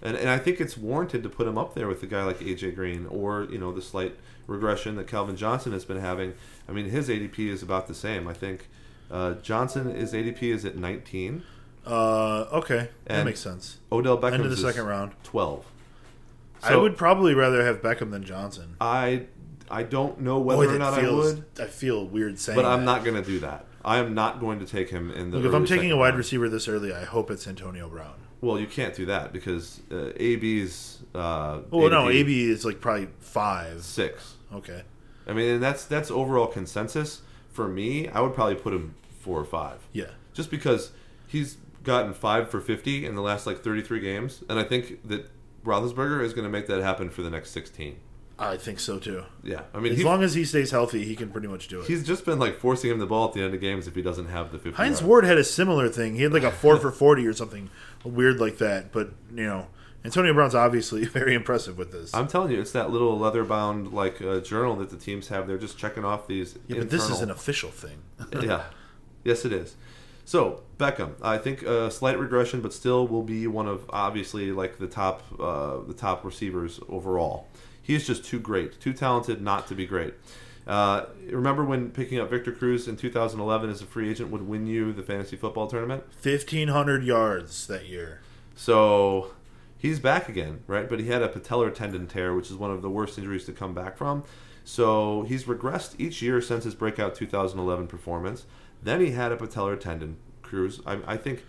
And, and I think it's warranted to put him up there with a guy like AJ Green or you know the slight regression that Calvin Johnson has been having. I mean his ADP is about the same. I think uh, Johnson is ADP is at 19. Uh, okay, that And makes sense. Odell Beckham End of the second round. 12. I So would probably rather have Beckham than Johnson. I I don't know whether Boy, or that not feels, I would, I feel weird saying that. but I'm that. not going to do that. I am not going to take him in the. Look, if I'm early taking second a wide round. receiver this early, I hope it's Antonio Brown. well, you can't do that because uh, AB's. Uh, Oh no, AB is like probably five. six. Okay, I mean, and that's that's overall consensus for me. I would probably put him four or five, yeah. just because he's gotten five for fifty in the last like thirty-three games, and I think that Roethlisberger is going to make that happen for the next sixteen. I think so too. Yeah, I mean, As he, long as he stays healthy, he can pretty much do it. he's just been like forcing him the ball at the end of games if he doesn't have the fifty. Hines yards. Ward had a similar thing. He had like a four for forty or something weird like that. But you know, Antonio Brown's obviously very impressive with this. I'm telling you, it's that little leather-bound like uh, journal that the teams have. They're just checking off these. yeah, but this is an official thing. yeah. Yes, it is. So Beckham, I think a slight regression, but still will be one of obviously like the top uh, the top receivers overall. He is just too great, too talented not to be great. Uh, remember when picking up Victor Cruz in 2011 as a free agent would win you the fantasy football tournament? Fifteen hundred yards that year. So he's back again, right? But he had a patellar tendon tear, which is one of the worst injuries to come back from. So he's regressed each year since his breakout 2011 performance. Then he had a patellar tendon cruise. I, I think,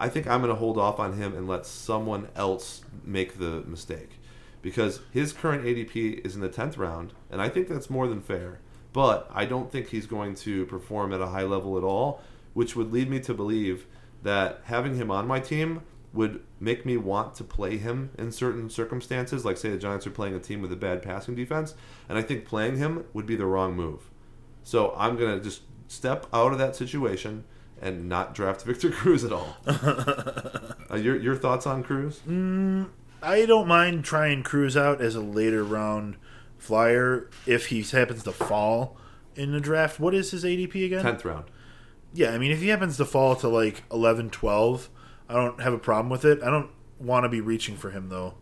I think I'm going to hold off on him and let someone else make the mistake, because his current ADP is in the 10th round, and I think that's more than fair. But I don't think he's going to perform at a high level at all, which would lead me to believe that having him on my team would make me want to play him in certain circumstances, like say the Giants are playing a team with a bad passing defense, and I think playing him would be the wrong move. So I'm gonna just step out of that situation and not draft Victor Cruz at all. uh, your your thoughts on Cruz? I don't mind trying Cruz out as a later round flyer if he happens to fall in the draft. What is his ADP again? Tenth round. Yeah, I mean, if he happens to fall to like 11, 12, I don't have a problem with it. I don't want to be reaching for him though.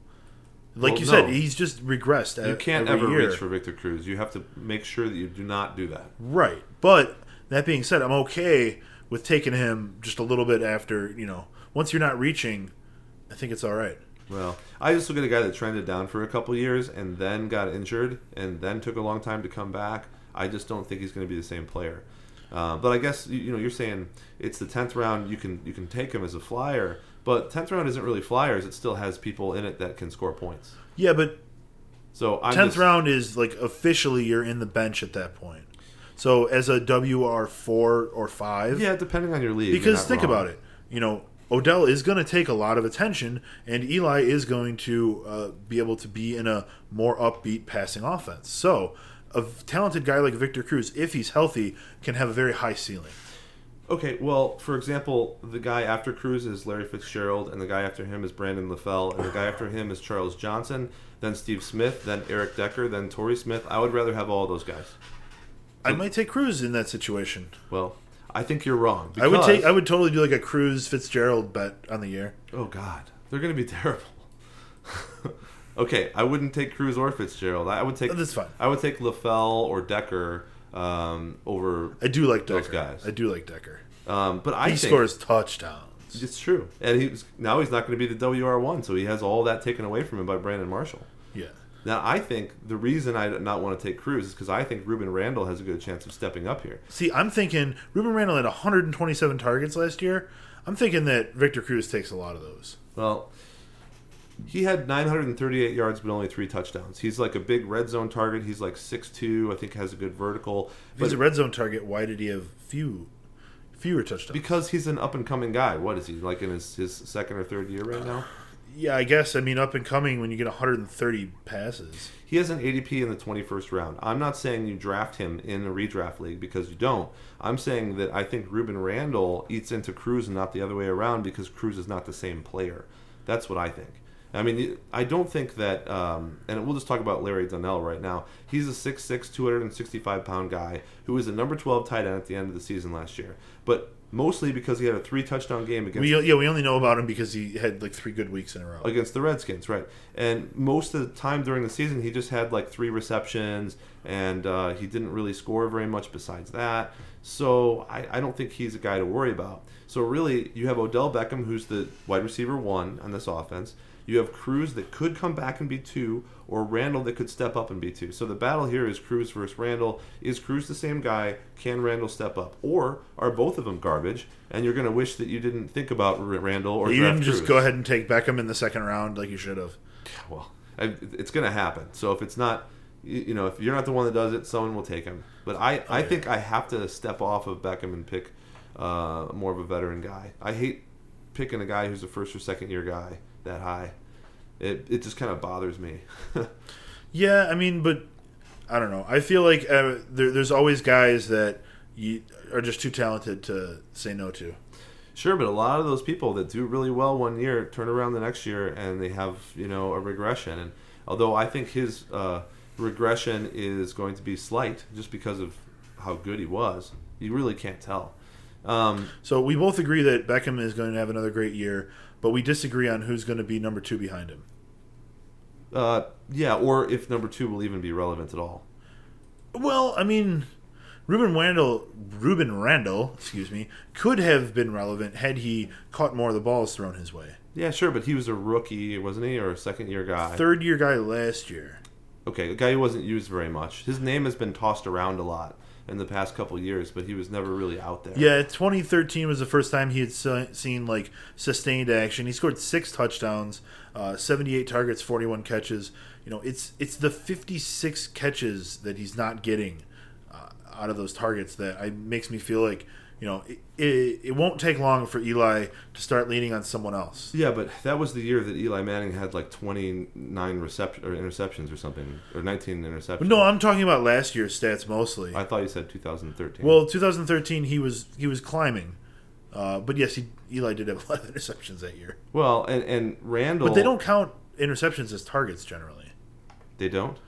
Like Well, you no. said, he's just regressed. You can't ever year. reach for Victor Cruz. You have to make sure that you do not do that. Right. But that being said, I'm okay with taking him just a little bit after, you know, once you're not reaching, I think it's all right. Well, I just look at a guy that trended down for a couple years and then got injured and then took a long time to come back. I just don't think he's going to be the same player. Uh, but I guess you, you know you're saying it's the tenth round. You can you can take him as a flyer, but tenth round isn't really flyers. It still has people in it that can score points. Yeah, but So 10th round is like officially you're in the bench at that point. So as a WR4 or 5, Yeah, depending on your league. because think wrong. about it. You know, Odell is going to take a lot of attention, and Eli is going to uh, be able to be in a more upbeat passing offense. So, a talented guy like Victor Cruz, if he's healthy, can have a very high ceiling. Okay, well, for example, the guy after Cruz is Larry Fitzgerald, and the guy after him is Brandon LaFell, and the guy after him is Charles Johnson, then Steve Smith, then Eric Decker, then Torrey Smith. I would rather have all those guys. I might take Cruz in that situation. Well, I think you're wrong. I would take. I would totally do like a Cruz Fitzgerald bet on the year. Oh God, they're going to be terrible. okay, I wouldn't take Cruz or Fitzgerald. I would take. That's fine. I would take LaFell or Decker um, over. I do like Decker. Those guys. I do like Decker. Um, but I He think scores touchdowns. it's true, and he's now he's not going to be the WR one, so he has all that taken away from him by Brandon Marshall. Yeah. Now, I think the reason I do not want to take Cruz is because I think Rueben Randle has a good chance of stepping up here. See, I'm thinking Rueben Randle had 127 targets last year. I'm thinking that Victor Cruz takes a lot of those. Well, he had 938 yards but only three touchdowns. He's like a big red zone target. He's like 6'2", I think has a good vertical. If he's a red zone target, why did he have few fewer touchdowns? Because he's an up and coming guy. What is he like in his, his second or third year right now? Yeah, I guess. I mean, up and coming when you get 130 passes. He has an ADP in the 21st round. I'm not saying you draft him in a redraft league because you don't. I'm saying that I think Rueben Randle eats into Cruz and not the other way around because Cruz is not the same player. That's what I think. I mean, I don't think that, um, and we'll just talk about Larry Donnell right now. He's a 6'6", 265 pound guy who was a number 12 tight end at the end of the season last year. But mostly because he had a three touchdown game against. We, yeah, we only know about him because he had like three good weeks in a row against the Redskins, right? And most of the time during the season, he just had like three receptions, and uh, he didn't really score very much besides that. So I, I don't think he's a guy to worry about. So really, you have Odell Beckham, who's the wide receiver one on this offense. You have Cruz that could come back and be two, or Randle that could step up and be two. So the battle here is Cruz versus Randle. Is Cruz the same guy? Can Randle step up? Or are both of them garbage? And you're going to wish that you didn't think about Randle or you didn't just Cruz. go ahead and take Beckham in the second round like you should have. Well, it's going to happen. So if it's not, you know, if you're not the one that does it, someone will take him. But I, I think I have to step off of Beckham and pick uh, more of a veteran guy. I hate picking a guy who's a first or second year guy that high it it just kind of bothers me. yeah, I mean, but I don't know. I feel like uh, there, there's always guys that you are just too talented to say no to. Sure, but a lot of those people that do really well one year turn around the next year and they have you know a regression. And although I think his uh, regression is going to be slight, just because of how good he was, you really can't tell. Um, so we both agree that Beckham is going to have another great year but we disagree on who's going to be number two behind him. Uh, yeah, or if number two will even be relevant at all. Well, I mean, Rueben Randle, Rueben Randle, excuse me, could have been relevant had he caught more of the balls thrown his way. Yeah, sure, but he was a rookie, wasn't he, or a second year guy? Third year guy last year. Okay, a guy who wasn't used very much. His name has been tossed around a lot in the past couple years, but he was never really out there. Yeah, 2013 was the first time he had seen like sustained action. He scored six touchdowns, uh, 78 targets, 41 catches. You know, it's it's the 56 catches that he's not getting uh, out of those targets that I makes me feel like you know, it, it, it, won't take long for Eli to start leaning on someone else. Yeah, but that was the year that Eli Manning had like 29 reception or interceptions or something, or 19 interceptions. no, I'm talking about last year's stats mostly. I thought you said 2013. Well, 2013 he was he was climbing. Uh, but yes, he, Eli did have a lot of interceptions that year. Well, and and Randle, but they don't count interceptions as targets generally. They don't.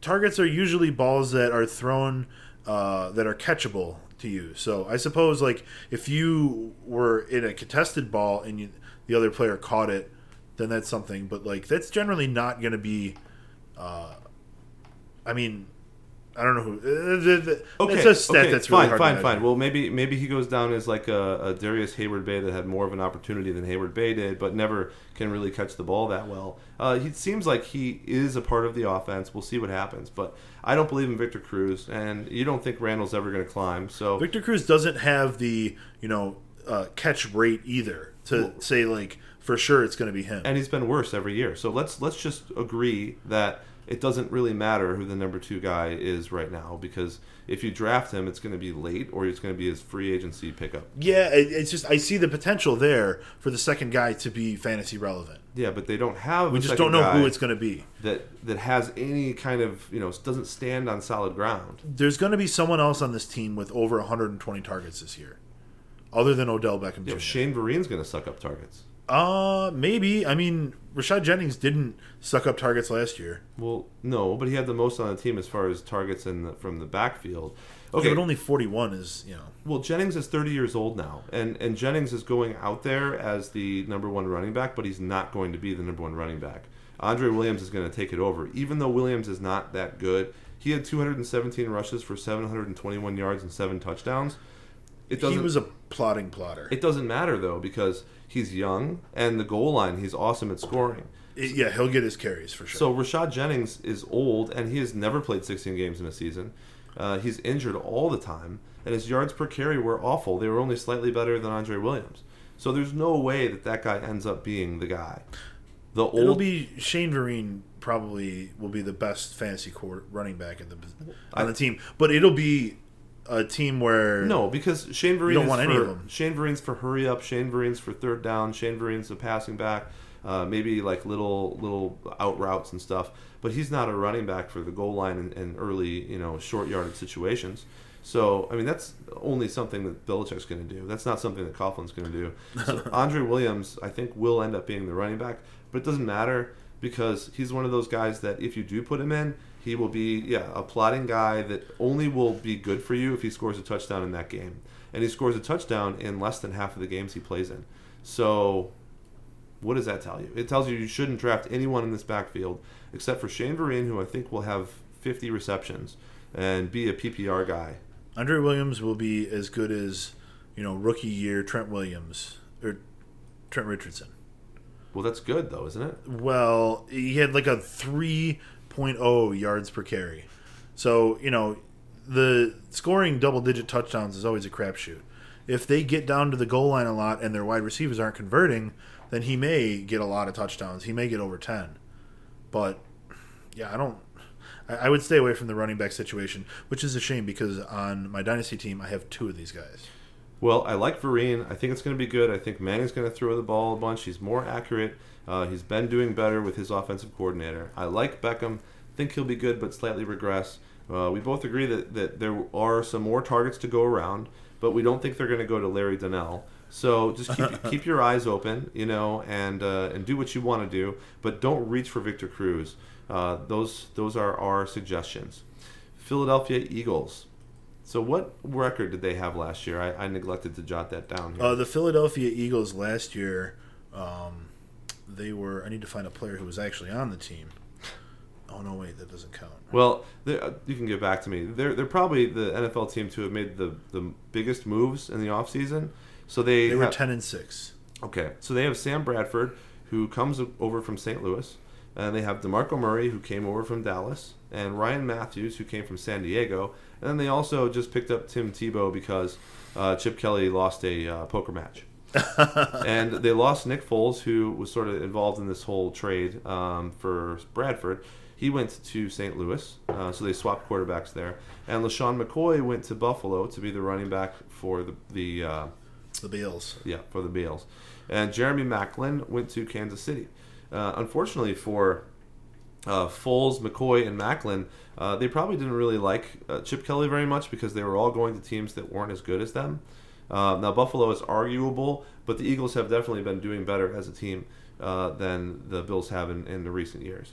Targets are usually balls that are thrown uh, that are catchable to you. So I suppose like if you were in a contested ball and you, the other player caught it, then that's something. But like that's generally not going to be. Uh, I mean, I don't know who. Okay, it's a stat okay, that's really fine, fine, fine. Well, maybe maybe he goes down as like a, a Darrius Heyward-Bey that had more of an opportunity than Heyward-Bey did, but never can really catch the ball that well. Uh, he seems like he is a part of the offense. We'll see what happens, but I don't believe in Victor Cruz, and you don't think Randle's ever going to climb. So Victor Cruz doesn't have the you know uh, catch rate either to well, say like for sure it's going to be him. And he's been worse every year. So let's let's just agree that it doesn't really matter who the number two guy is right now because if you draft him, it's going to be late or it's going to be his free agency pickup. Yeah, it's just I see the potential there for the second guy to be fantasy relevant. Yeah, but they don't have. We just don't know who it's going to be that that has any kind of you know doesn't stand on solid ground. There's going to be someone else on this team with over 120 targets this year, other than Odell Beckham. Yeah, Jr. Shane Vereen's going to suck up targets. Uh, maybe. I mean, Rashad Jennings didn't suck up targets last year. Well, no, but he had the most on the team as far as targets in the, from the backfield. Okay, yeah, but only forty-one is you know. Well, Jennings is thirty years old now, and and Jennings is going out there as the number one running back, but he's not going to be the number one running back. Andre Williams is going to take it over, even though Williams is not that good. He had 217 rushes for 721 yards and seven touchdowns. It doesn't, he was a plotting plotter. It doesn't matter though because he's young and the goal line he's awesome at scoring. It- yeah, he'll get his carries for sure. So Rashad Jennings is old, and he has never played 16 games in a season. Uh, he's injured all the time, and his yards per carry were awful. They were only slightly better than Andre Williams. So there's no way that that guy ends up being the guy. The old It'll be Shane Vereen probably will be the best fantasy court running back in the on the team, but it'll be a team where no because Shane Vereen don't want for, any of them. Shane Vereen's for hurry up. Shane Vereen's for third down. Shane Vereen's a passing back. Uh, maybe like little little out routes and stuff, but he's not a running back for the goal line and, and early you know short yarded situations. So I mean that's only something that Belichick's going to do. That's not something that Coughlin's going to do. So Andre Williams I think will end up being the running back, but it doesn't matter because he's one of those guys that if you do put him in, he will be yeah a plotting guy that only will be good for you if he scores a touchdown in that game, and he scores a touchdown in less than half of the games he plays in. So what does that tell you? It tells you you shouldn't draft anyone in this backfield except for Shane Vereen, who I think will have 50 receptions and be a PPR guy. Andre Williams will be as good as you know rookie year Trent Williams or Trent Richardson. Well, that's good though, isn't it? Well, he had like a 3.0 yards per carry. So, you know, the scoring double digit touchdowns is always a crapshoot. If they get down to the goal line a lot and their wide receivers aren't converting, then he may get a lot of touchdowns. He may get over 10. But, yeah, I don't. I I would stay away from the running back situation, which is a shame because on my dynasty team, I have two of these guys. Well, I like Vereen. I think it's going to be good. I think Manning's going to throw the ball a bunch. He's more accurate. Uh, he's been doing better with his offensive coordinator. I like Beckham. Think he'll be good, but slightly regress. Uh, we both agree that, that there are some more targets to go around, but we don't think they're going to go to Larry Donnell. So just keep, keep your eyes open, you know, and uh, and do what you want to do, but don't reach for Victor Cruz. Uh, those those are our suggestions. Philadelphia Eagles. So what record did they have last year? I, I neglected to jot that down. Here. Uh, the Philadelphia Eagles last year, um, they were. I need to find a player who was actually on the team. Oh no, wait, that doesn't count. Well, uh, you can get back to me. They're they're probably the NFL team to have made the, the biggest moves in the offseason. So they, They were have- ten and six. okay. So they have Sam Bradford who comes over from St. Louis, and they have DeMarco Murray who came over from Dallas, and Ryan Mathews who came from San Diego, and then they also just picked up Tim Tebow because uh, Chip Kelly lost a uh, poker match. and they lost Nick Foles, who was sort of involved in this whole trade um, for Bradford. He went to St. Louis, uh, so they swapped quarterbacks there. And LeSean McCoy went to Buffalo to be the running back for the the uh, The Bills. yeah for the Bills. And Jeremy Maclin went to Kansas City. Uh, unfortunately for uh, Foles, McCoy, and Maclin, uh, they probably didn't really like uh, Chip Kelly very much because they were all going to teams that weren't as good as them. Uh, now Buffalo is arguable, but the Eagles have definitely been doing better as a team uh, than the Bills have in, in the recent years.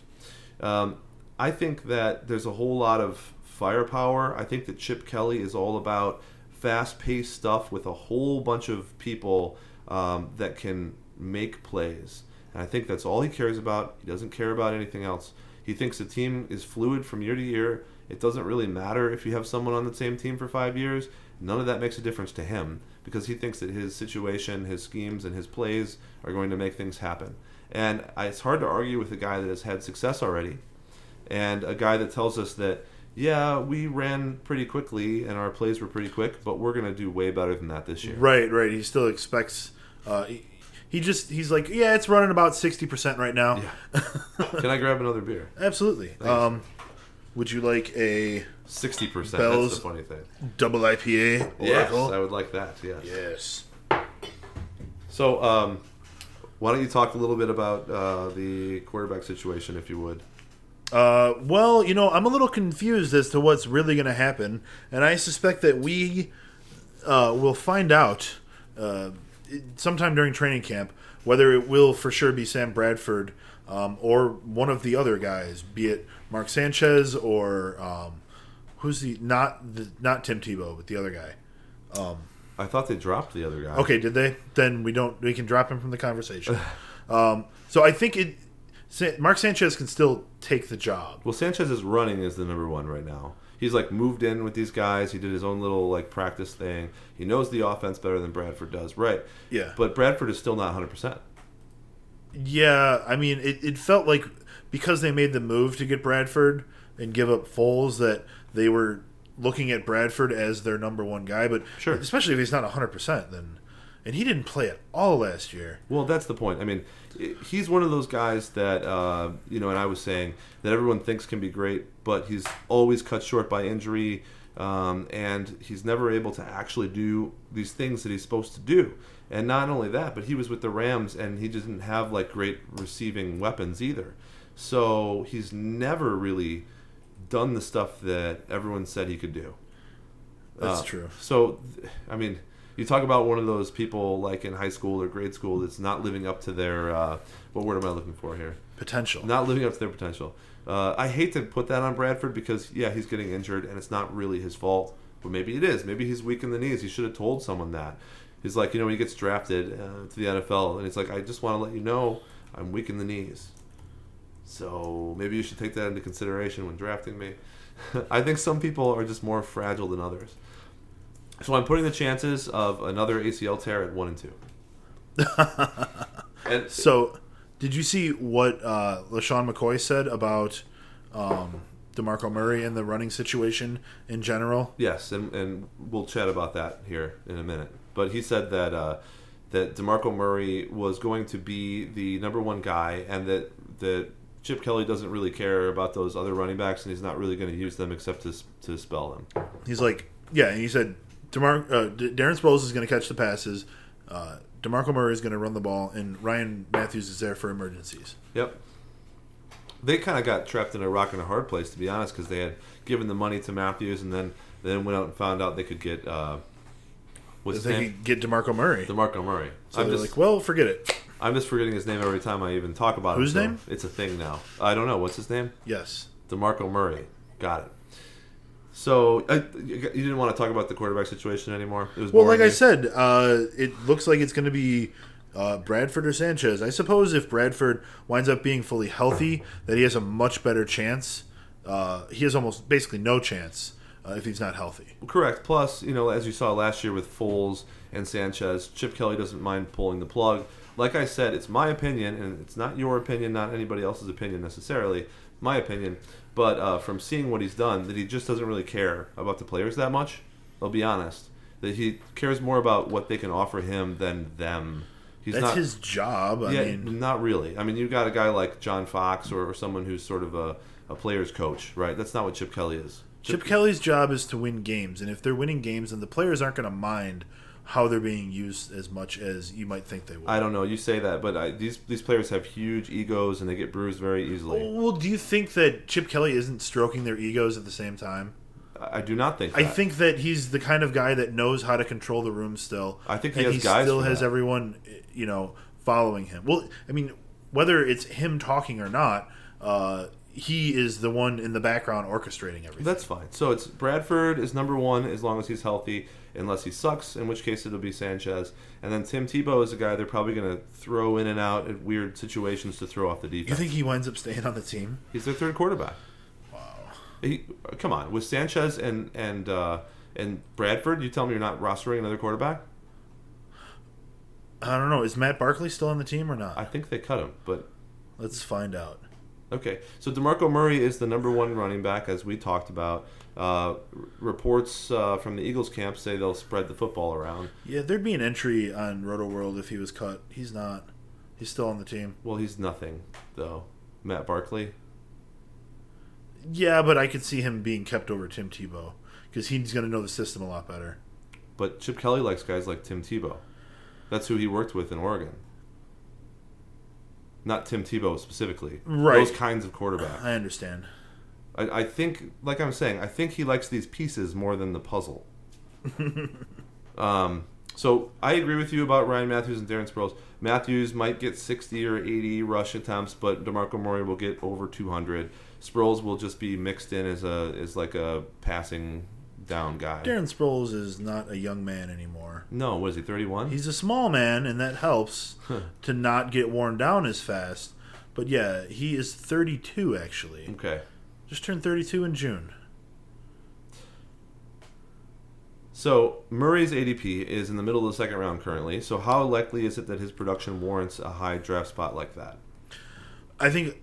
Um, I think that there's a whole lot of firepower. I think that Chip Kelly is all about fast-paced stuff with a whole bunch of people um, that can make plays. And I think that's all he cares about. He doesn't care about anything else. He thinks the team is fluid from year to year. It doesn't really matter if you have someone on the same team for five years. None of that makes a difference to him because he thinks that his situation, his schemes, and his plays are going to make things happen. And it's hard to argue with a guy that has had success already and a guy that tells us that, yeah, we ran pretty quickly and our plays were pretty quick, but we're going to do way better than that this year. Right, right. He still expects. Uh, he, he just he's like, yeah, it's running about sixty percent right now. Yeah. Can I grab another beer? Absolutely. Um, would you like a Sixty percent. That's the funny thing. double IPA? Yes, Oracle? I would like that. Yes. Yes. So, um, why don't you talk a little bit about uh, the quarterback situation, if you would? Uh, well, you know, I'm a little confused as to what's really going to happen, and I suspect that we uh, will find out uh, sometime during training camp whether it will for sure be Sam Bradford um, or one of the other guys, be it Mark Sanchez or um, who's the not the, not Tim Tebow, but the other guy. I thought they dropped the other guy. Okay, did they? Then we don't. We can drop him from the conversation. um, so I think it. Mark Sanchez can still take the job. Well, Sanchez is running as the number one right now. He's like moved in with these guys. He did his own little like practice thing. He knows the offense better than Bradford does. Right. Yeah. But Bradford is still not 100%. Yeah, I mean, it, it felt like because they made the move to get Bradford and give up Foles that they were looking at Bradford as their number one guy. But Sure. especially if he's not 100%, then. And he didn't play at all last year. Well, that's the point. I mean, he's one of those guys that uh, you know, and I was saying that everyone thinks can be great, but he's always cut short by injury, um, and he's never able to actually do these things that he's supposed to do. And not only that, but he was with the Rams, and he didn't have like great receiving weapons either. So he's never really done the stuff that everyone said he could do. That's Uh, true. So, I mean, you talk about one of those people like in high school or grade school that's not living up to their uh, what word am I looking for here? Potential. Not living up to their potential. Uh, I hate to put that on Bradford because yeah, he's getting injured and it's not really his fault, but maybe it is. Maybe he's weak in the knees. He should have told someone that. He's like, you know, when he gets drafted uh, to the NFL, and he's like, I just want to let you know I'm weak in the knees. So maybe you should take that into consideration when drafting me. I think some people are just more fragile than others. So I'm putting the chances of another ACL tear at one and two. and So, did you see what uh, LeSean McCoy said about um, DeMarco Murray and the running situation in general? Yes, and, and we'll chat about that here in a minute. But he said that uh, that Demarco Murray was going to be the number one guy, and that that Chip Kelly doesn't really care about those other running backs, and he's not really going to use them except to to spell them. He's like, yeah, and he said DeMar- uh, D- Darren Sproles is going to catch the passes. Uh, DeMarco Murray is going to run the ball, and Ryan Mathews is there for emergencies. Yep. They kind of got trapped in a rock and a hard place, to be honest, because they had given the money to Mathews, and then then went out and found out they could get uh, what's They could get DeMarco Murray. Demarco Murray. so I'm they're just like, well, forget it. I'm just forgetting his name every time I even talk about Whose him. so name? It's a thing now. I don't know what's his name. Yes. DeMarco Murray. Got it. So I, you didn't want to talk about the quarterback situation anymore. It was Well, like I said, uh, it looks like it's going to be uh, Bradford or Sanchez. I suppose if Bradford winds up being fully healthy, that he has a much better chance. Uh, he has almost basically no chance uh, if he's not healthy. Correct. Plus, you know, as you saw last year with Foles and Sanchez, Chip Kelly doesn't mind pulling the plug. Like I said, it's my opinion, and it's not your opinion, not anybody else's opinion necessarily. My opinion, but uh, from seeing what he's done, that he just doesn't really care about the players that much. I'll be honest. That he cares more about what they can offer him than them. He's That's not, his job. I yeah, mean, not really. I mean, you've got a guy like John Fox or, or someone who's sort of a, a player's coach, right? That's not what Chip Kelly is. Chip Kelly's job is to win games, and if they're winning games, then the players aren't going to mind how they're being used as much as you might think they would. I don't know. You say that, but I, these these players have huge egos and they get bruised very easily. well, do you think that Chip Kelly isn't stroking their egos at the same time? I, do not think. That. I think that he's the kind of guy that knows how to control the room still. I think he and has he guys still has that. everyone, you know, following him. Well, I mean, whether it's him talking or not, uh, he is the one in the background orchestrating everything. that's fine. So it's Bradford is number one as long as he's healthy, unless he sucks, in which case it'll be Sanchez. And then Tim Tebow is a guy they're probably going to throw in and out at weird situations to throw off the defense. you think he winds up staying on the team? He's their third quarterback. Wow. He, come on, with Sanchez and and uh, and Bradford, you tell me you're not rostering another quarterback? I don't know. Is Matt Barkley still on the team or not? I think they cut him, but Let's find out. Okay, so Demarco Murray is the number one running back, as we talked about. Uh, reports uh, from the Eagles camp say they'll spread the football around. Yeah, there'd be an entry on Roto World if he was cut. He's not. He's still on the team. Well, he's nothing though. Matt Barkley. Yeah, but I could see him being kept over Tim Tebow because he's going to know the system a lot better. But Chip Kelly likes guys like Tim Tebow. That's who he worked with in Oregon. Not Tim Tebow specifically. Right. Those kinds of quarterbacks. I understand. I, I think, like I'm saying, I think he likes these pieces more than the puzzle. um, so I agree with you about Ryan Mathews and Darren Sproles. Mathews might get 60 or 80 rush attempts, but Demarco Murray will get over 200. Sproles will just be mixed in as a as like a passing down guy. Darren Sproles is not a young man anymore. No, was he? 31. He's a small man, and that helps to not get worn down as fast. But yeah, he is 32 actually. okay. Just turned 32 in June. So Murray's ADP is in the middle of the second round currently. So how likely is it that his production warrants a high draft spot like that? I think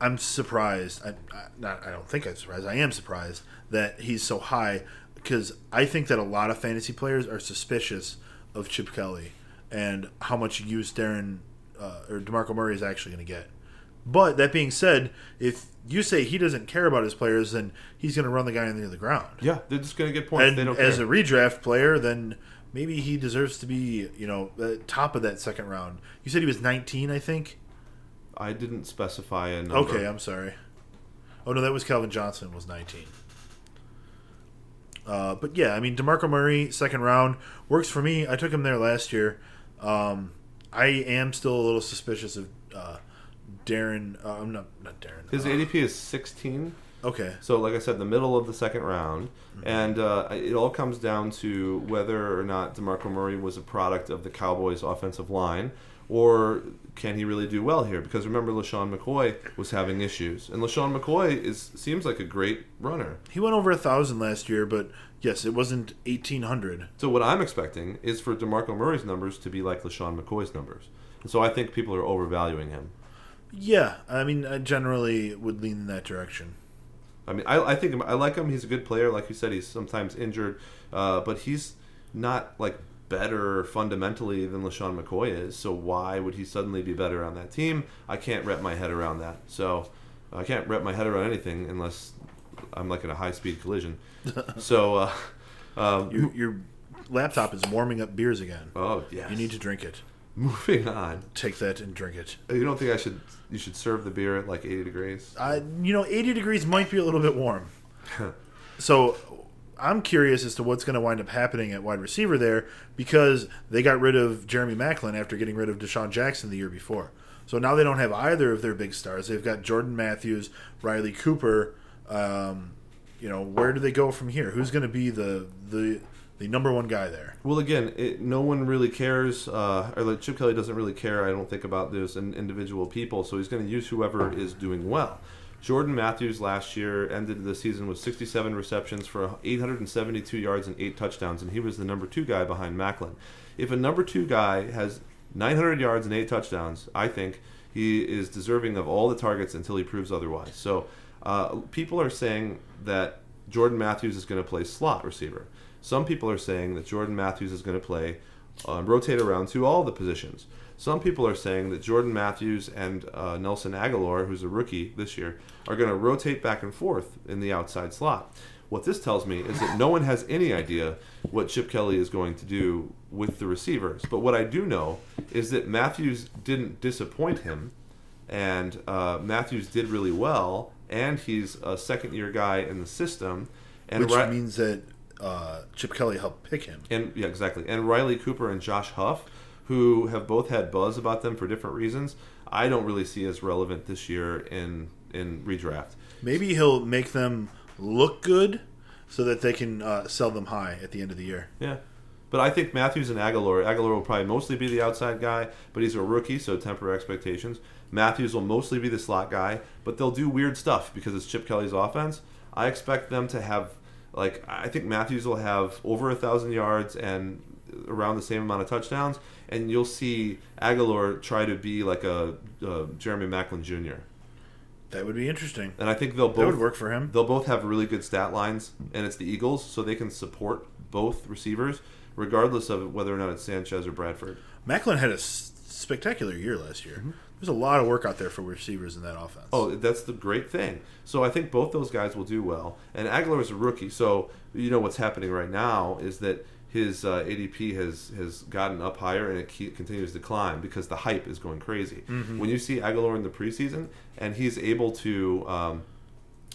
I'm surprised. I, I, not, I don't think I'm surprised. I am surprised that he's so high because I think that a lot of fantasy players are suspicious of Chip Kelly and how much use Darren uh, or Demarco Murray is actually going to get. But that being said, if you say he doesn't care about his players, then he's going to run the guy into the ground. Yeah, they're just going to get points. And they don't as care. a redraft player, then maybe he deserves to be, you know, top of that second round. You said he was 19, I think. I didn't specify a number. Okay, I'm sorry. Oh no, that was Calvin Johnson was 19. Uh, but yeah, I mean Demarco Murray second round works for me. I took him there last year. Um, I am still a little suspicious of uh, Darren. Uh, I'm not not Darren. His Uh, ADP is 16. okay. So, like I said, the middle of the second round, Mm-hmm. and uh, it all comes down to whether or not Demarco Murray was a product of the Cowboys' offensive line, or can he really do well here? Because remember, LeSean McCoy was having issues, and LeSean McCoy is seems like a great runner. He went over a thousand last year, but yes, it wasn't 1800. So, what I'm expecting is for Demarco Murray's numbers to be like LeSean McCoy's numbers. And so, I think people are overvaluing him. Yeah, I mean, I generally would lean in that direction. I mean, I, I think I like him. He's a good player. Like you said, he's sometimes injured, uh, but he's not like better fundamentally than LeSean McCoy is. So why would he suddenly be better on that team? I can't wrap my head around that. So I can't wrap my head around anything unless I'm like in a high speed collision. so, uh, um, Your, your laptop is warming up beers again. oh yeah, You need to drink it. moving on. Take that and drink it. You don't think I should? You should serve the beer at like 80 degrees. Uh, you know, 80 degrees might be a little bit warm. so I'm curious as to what's going to wind up happening at wide receiver there because they got rid of Jeremy Maclin after getting rid of DeSean Jackson the year before. So now they don't have either of their big stars. They've got Jordan Matthews, Riley Cooper. Um, you know, where do they go from here? Who's going to be the the the number one guy there? Well, again, it, no one really cares, uh, or like Chip Kelly doesn't really care. I don't think about those in, individual people, so he's going to use whoever is doing well. Jordan Matthews last year ended the season with 67 receptions for 872 yards and eight touchdowns, and he was the number two guy behind Maclin. If a number two guy has 900 yards and eight touchdowns, I think he is deserving of all the targets until he proves otherwise. So uh, people are saying that Jordan Matthews is going to play slot receiver. Some people are saying that Jordan Matthews is going to play uh, rotate around to all the positions. Some people are saying that Jordan Matthews and uh, Nelson Agholor, who's a rookie this year, are going to rotate back and forth in the outside slot. What this tells me is that no one has any idea what Chip Kelly is going to do with the receivers. But what I do know is that Matthews didn't disappoint him, and uh, Matthews did really well, and he's a second year guy in the system. And Which means that uh, Chip Kelly helped pick him. and yeah, exactly. And Riley Cooper and Josh Huff, who have both had buzz about them for different reasons, I don't really see as relevant this year in in redraft. Maybe he'll make them look good so that they can uh, sell them high at the end of the year. Yeah. But I think Matthews and Agholor, Agholor will probably mostly be the outside guy, but he's a rookie, so temper expectations. Matthews will mostly be the slot guy, but they'll do weird stuff because it's Chip Kelly's offense. I expect them to have, like, I think Matthews will have over a thousand yards and around the same amount of touchdowns, and you'll see Agholor try to be like a, uh Jeremy Maclin Jr. That would be interesting. And I think they'll both That would work for him. They'll both have really good stat lines, and it's the Eagles, so they can support both receivers, regardless of whether or not it's Sanchez or Bradford. Maclin had a s- spectacular year last year. There's a lot of work out there for receivers in that offense. Oh, that's the great thing. So I think both those guys will do well. And Agholor is a rookie, so you know what's happening right now is that his uh, ADP has has gotten up higher and it ke- continues to climb because the hype is going crazy. When you see Agholor in the preseason and he's able to, um,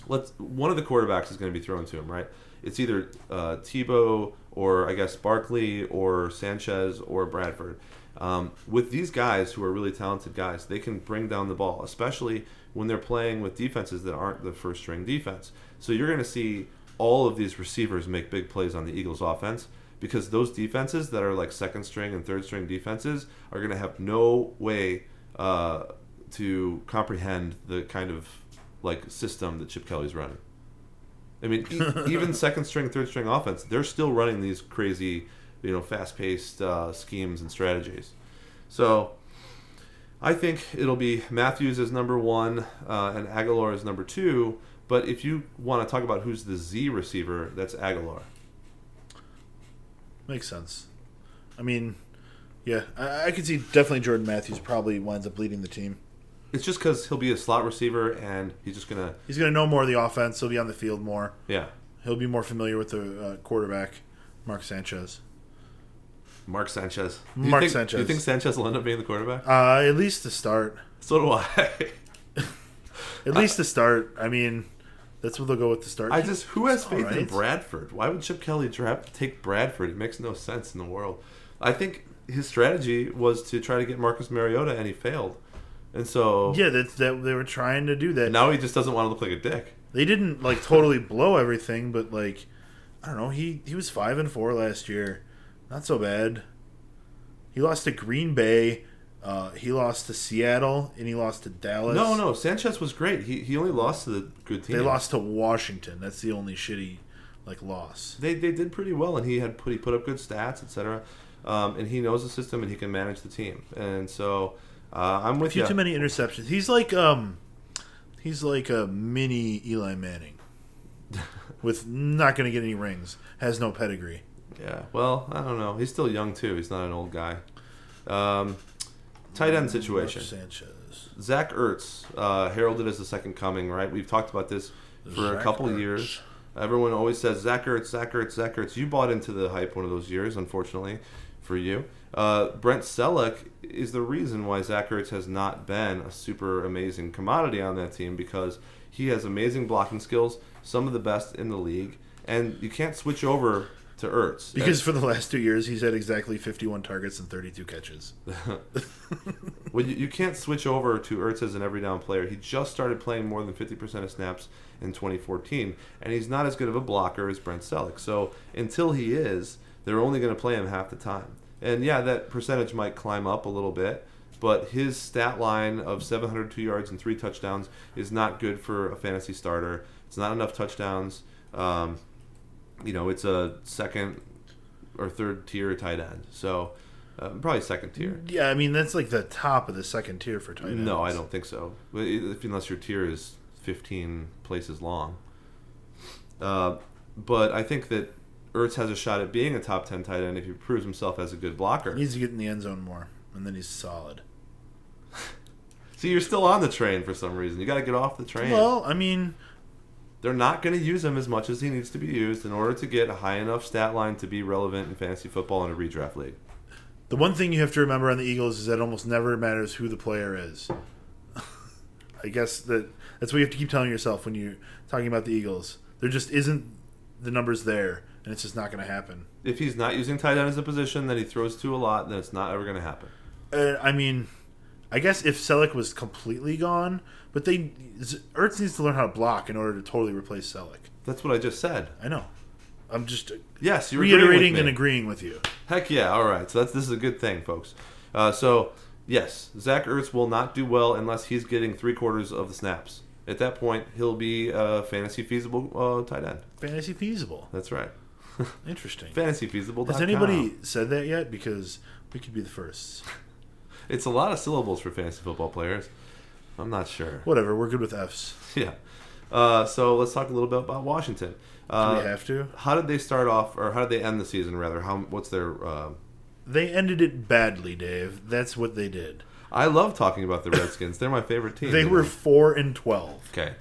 let's one of the quarterbacks is going to be thrown to him, right? It's either uh, Tebow or I guess Barkley or Sanchez or Bradford. Um, with these guys who are really talented guys, they can bring down the ball, especially when they're playing with defenses that aren't the first string defense. So you're going to see all of these receivers make big plays on the Eagles' offense because those defenses that are like second string and third string defenses are going to have no way uh, to comprehend the kind of like system that Chip Kelly's running. I mean, e- even second string, third string offense, they're still running these crazy, you know, fast paced uh, schemes and strategies. So I think it'll be Matthews as number one uh, and Agholor as number two. But if you want to talk about who's the Z receiver, that's Agholor. Makes sense. I mean, yeah, I, I could see definitely Jordan Matthews probably winds up leading the team. It's just because he'll be a slot receiver and he's just gonna, He's going to know more of the offense. He'll be on the field more. yeah. He'll be more familiar with the uh, quarterback, Mark Sanchez. Mark Sanchez. Do Mark think, Sanchez. Do you think Sanchez will end up being the quarterback? Uh, at least to start. So do I. At least to start. I mean, that's what they'll go with to start. I just who has faith in. Bradford? Why would Chip Kelly draft take Bradford? It makes no sense in the world. I think his strategy was to try to get Marcus Mariota, and he failed. And so Yeah, that's that they were trying to do that. now he just doesn't want to look like a dick. They didn't like totally blow everything, but like I don't know, he he was five and four last year. Not so bad. He lost to Green Bay, uh, he lost to Seattle, and he lost to Dallas. No, no, Sanchez was great. He he only lost to the good team. They lost to Washington. That's the only shitty like loss. They they did pretty well, and he had put he put up good stats, etc. Um, and he knows the system, and he can manage the team. And so uh, I'm with A few you. too many interceptions. He's like um he's like a mini Eli Manning. With not going to get any rings, has no pedigree. Yeah. Well, I don't know. He's still young too. He's not an old guy. Um, tight end situation. Sanchez. Zach Ertz, uh, heralded as the second coming, right? We've talked about this for a couple Ertz. years. Everyone always says Zach Ertz, Zach Ertz, Zach Ertz. You bought into the hype one of those years, unfortunately for you. Uh, Brent Celek is the reason why Zach Ertz has not been a super amazing commodity on that team because he has amazing blocking skills, some of the best in the league, and you can't switch over to Ertz Because for the last two years, he's had exactly 51 targets and 32 catches. Well, you, you can't switch over to Ertz as an every down player. He just started playing more than 50% of snaps in 2014, and he's not as good of a blocker as Brent Celek. So until he is, they're only going to play him half the time. And yeah, that percentage might climb up a little bit, but his stat line of 702 yards and three touchdowns is not good for a fantasy starter. It's not enough touchdowns. Um, you know, it's a second or third tier tight end. So uh, probably second tier. Yeah, I mean, that's like the top of the second tier for tight ends. No, I don't think so. If, unless your tier is 15 places long. Uh, but I think that Ertz has a shot at being a top 10 tight end if he proves himself as a good blocker. He needs to get in the end zone more, and then he's solid. See, you're still on the train for some reason. You got to get off the train. Well, I mean, They're not going to use him as much as he needs to be used in order to get a high enough stat line to be relevant in fantasy football in a redraft league. the one thing you have to remember on the Eagles is that it almost never matters who the player is. I guess that that's what you have to keep telling yourself when you're talking about the Eagles. There just isn't the numbers there, and it's just not going to happen. If he's not using tight end as a position that he throws to a lot, then it's not ever going to happen. Uh, I mean, I guess if Celek was completely gone, but they Ertz needs to learn how to block in order to totally replace Celek. That's what I just said. I know. I'm just Yes, you're agreeing reiterating me. and agreeing with you. Heck yeah! All right, so that's this is a good thing, folks. Uh, so yes, Zach Ertz will not do well unless he's getting three quarters of the snaps. At that point, he'll be a fantasy feasible uh, tight end. Fantasy feasible. That's right. Interesting. fantasy feasible. Has anybody said that yet? Because we could be the first. It's a lot of syllables for fantasy football players. I'm not sure. Whatever. We're good with F's. Yeah. Uh, so let's talk a little bit about Washington. Do Uh, we have to? how did they start off, or how did they end the season? Rather, how what's their? Uh, They ended it badly, Dave. That's what they did. I love talking about the Redskins. They're my favorite team. They were know. four and twelve. Okay,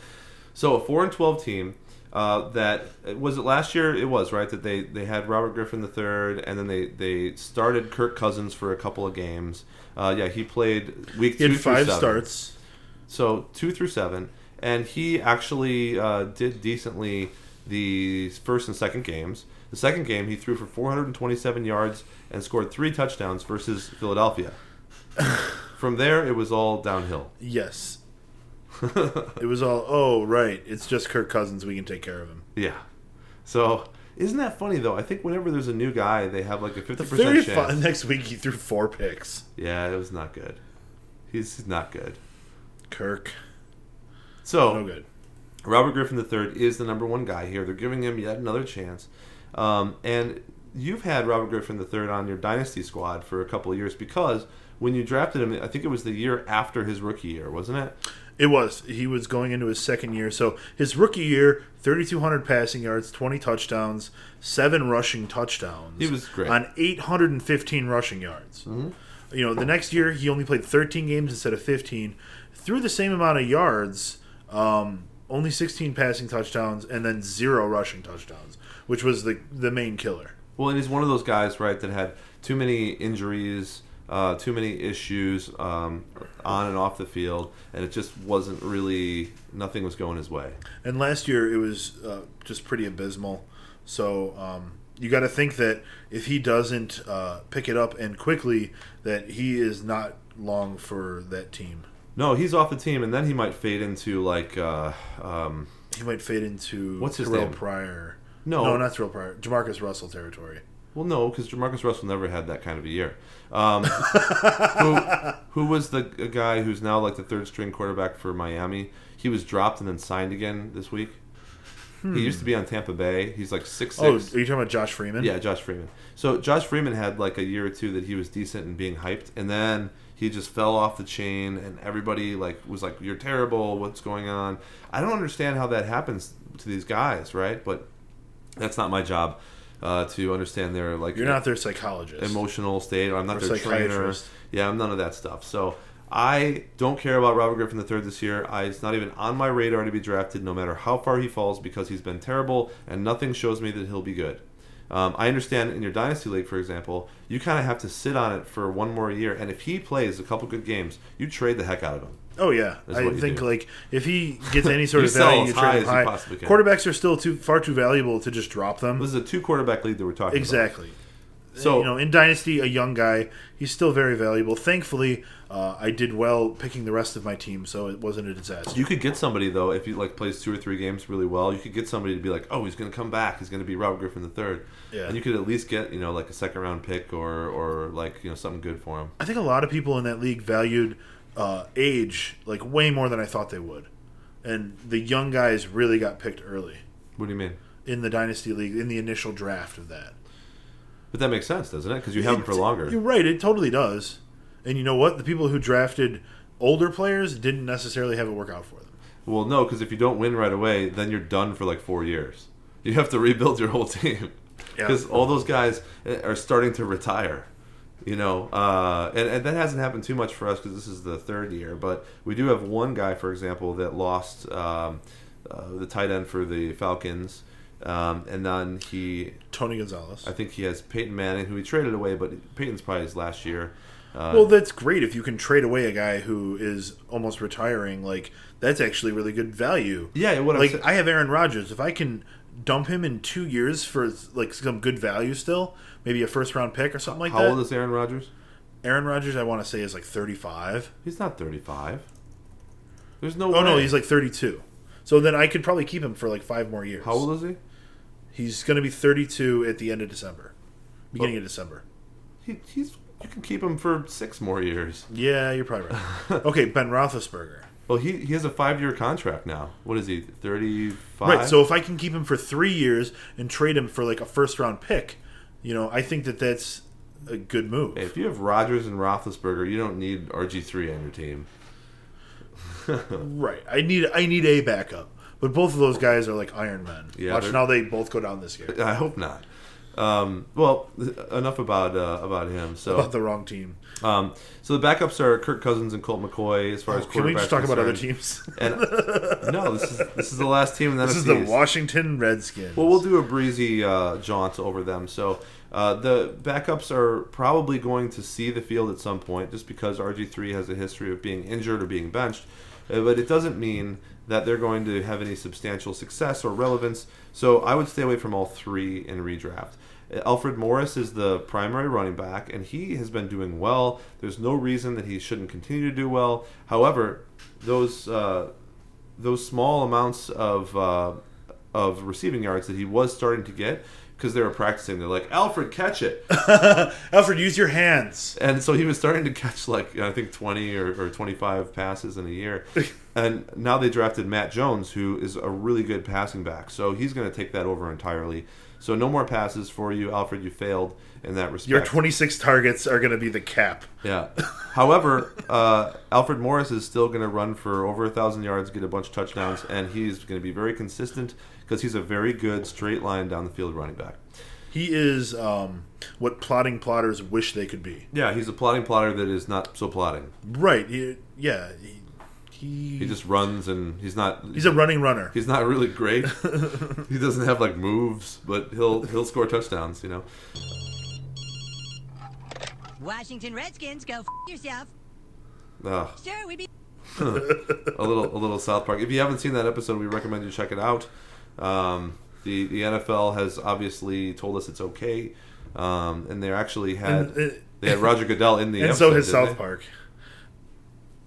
so a four and twelve team. Uh, that was it last year. It was right that they they had Robert Griffin the third, and then they they started Kirk Cousins for a couple of games. Uh, yeah, he played week He had five starts. So two through seven, and he actually uh, did decently the first and second games. The second game, he threw for 427 yards and scored three touchdowns versus Philadelphia. From there, it was all downhill. Yes. it was all. Oh, right. It's just Kirk Cousins. We can take care of him. Yeah. So isn't that funny though? I think whenever there's a new guy, they have like a 50% The very chance. fun, next week he threw four picks. Yeah, it was not good. He's not good. Kirk, So no good. Robert Griffin III is the number one guy here. They're giving him yet another chance. Um, and you've had Robert Griffin III on your dynasty squad for a couple of years because when you drafted him, I think it was the year after his rookie year, wasn't it? It was. He was going into his second year. So his rookie year, 3,200 passing yards, 20 touchdowns, seven rushing touchdowns. He was great. On 815 rushing yards. Mm-hmm. You know, the next year he only played 13 games instead of 15. Threw the same amount of yards, um, only 16 passing touchdowns, and then zero rushing touchdowns, which was the, the main killer. Well, and he's one of those guys, right, that had too many injuries, uh, too many issues um, on and off the field, and it just wasn't really nothing was going his way. And last year it was uh, just pretty abysmal. So um, you got to think that if he doesn't uh, pick it up and quickly, that he is not long for that team. No, he's off the team, and then he might fade into like uh, um, He might fade into What's his Terrelle name? Pryor. No. no, not Terrelle Pryor. JaMarcus Russell territory. well, no, because JaMarcus Russell never had that kind of a year. Um, who, who was the guy who's now like the third string quarterback for Miami? He was dropped and then signed again this week. He used to be on Tampa Bay. He's like six Oh, are you talking about Josh Freeman? Yeah, Josh Freeman. So Josh Freeman had like a year or two that he was decent and being hyped, and then he just fell off the chain, and everybody like was like, "You're terrible. What's going on?" I don't understand how that happens to these guys, right? But that's not my job uh, to understand their like You're not their psychologist. emotional state. I'm not Or their trainer. psychiatrist. Yeah, I'm none of that stuff. So I don't care about Robert Griffin III this year. I, it's not even on my radar to be drafted, no matter how far he falls, because he's been terrible, and nothing shows me that he'll be good. Um, I understand in your dynasty league, for example, you kind of have to sit on it for one more year, and if he plays a couple good games, you trade the heck out of him. Oh yeah, I think do. like if he gets any sort of value, you trade him high. Quarterbacks are still too far too valuable to just drop them. This is a two quarterback league that we're talking Exactly. about. So you know, in Dynasty, a young guy, he's still very valuable. Thankfully, uh, I did well picking the rest of my team, so it wasn't a disaster. You could get somebody though if he like plays two or three games really well. You could get somebody to be like, oh, he's going to come back. He's going to be Robert Griffin III, Yeah. and you could at least get you know like a second round pick or or like you know something good for him. I think a lot of people in that league valued uh, age like way more than I thought they would, and the young guys really got picked early What do you mean? in the Dynasty league in the initial draft of that. But that makes sense, doesn't it? Because you have them for longer. You're right. It totally does. And you know what? The people who drafted older players didn't necessarily have it work out for them. Well, no, because if you don't win right away, then you're done for like four years. You have to rebuild your whole team Yeah. because all those guys eh, are starting to retire. You know, uh, and, and that hasn't happened too much for us because this is the third year. But we do have one guy, for example, that lost um, uh, the tight end for the Falcons, um, and then he, Tony Gonzalez. I think he has Peyton Manning, who he traded away, but Peyton's probably his last year. Uh, well, that's great if you can trade away a guy who is almost retiring. Like that's actually really good value. yeah, what like I have Aaron Rodgers. If I can dump him in two years for like some good value still, maybe a first round pick or something like how that. How old is Aaron Rodgers? Aaron Rodgers? I want to say is like thirty five. He's not 35. There's no. Oh no, he's like thirty two. So then I could probably keep him for like five more years. How old is he? He's going to be 32 at the end of December, beginning Oh. of December. He, he's you can keep him for six more years. Yeah, you're probably right. okay, Ben Roethlisberger. Well, he he has a five year contract now. What is he? Thirty five. Right. So if I can keep him for three years and trade him for like a first round pick, you know, I think that that's a good move. if you have Rodgers and Roethlisberger, you don't need RG three on your team. Right. I need I need a backup, but both of those guys are like Iron Men. Yeah, Watch they're- now they both go down this year. I hope not. Um, well, enough about uh, about him. So About the wrong team. um, so the backups are Kirk Cousins and Colt McCoy as far as Oh, Can we just talk about other teams? And no, this is this is the last team in the this NFC is the Washington Redskins. Well, we'll do a breezy uh, jaunt over them. So uh, the backups are probably going to see the field at some point, just because RG three has a history of being injured or being benched. Uh, but it doesn't mean that they're going to have any substantial success or relevance. So I would stay away from all three in redraft. Alfred Morris is the primary running back, and he has been doing well. There's no reason that he shouldn't continue to do well. However, those uh, those small amounts of uh, of receiving yards that he was starting to get because they were practicing. They're like, Alfred, catch it. Alfred, use your hands. And so he was starting to catch like I think twenty or, or twenty five passes in a year. and now they drafted Matt Jones, who is a really good passing back. So he's going to take that over entirely. So no more passes for you, Alfred. You failed in that respect. Your 26 targets are going to be the cap. Yeah. However, uh, Alfred Morris is still going to run for over a thousand yards, get a bunch of touchdowns, and he's going to be very consistent because he's a very good straight line down the field running back. He is um, what plotting plotters wish they could be. Yeah, he's a plotting plotter that is not so plotting. Right. He, yeah. He, he, He just runs and he's not. he's a running runner. He's not really great. he doesn't have like moves, but he'll he'll score touchdowns. You know. Washington Redskins, go f- yourself. Ugh. Sure, we'd be. a little a little South Park. If you haven't seen that episode, we recommend you check it out. Um, the the NFL has obviously told us it's okay, um, and they actually had And, uh, they had Roger Goodell in the and episode, so has South they? Park.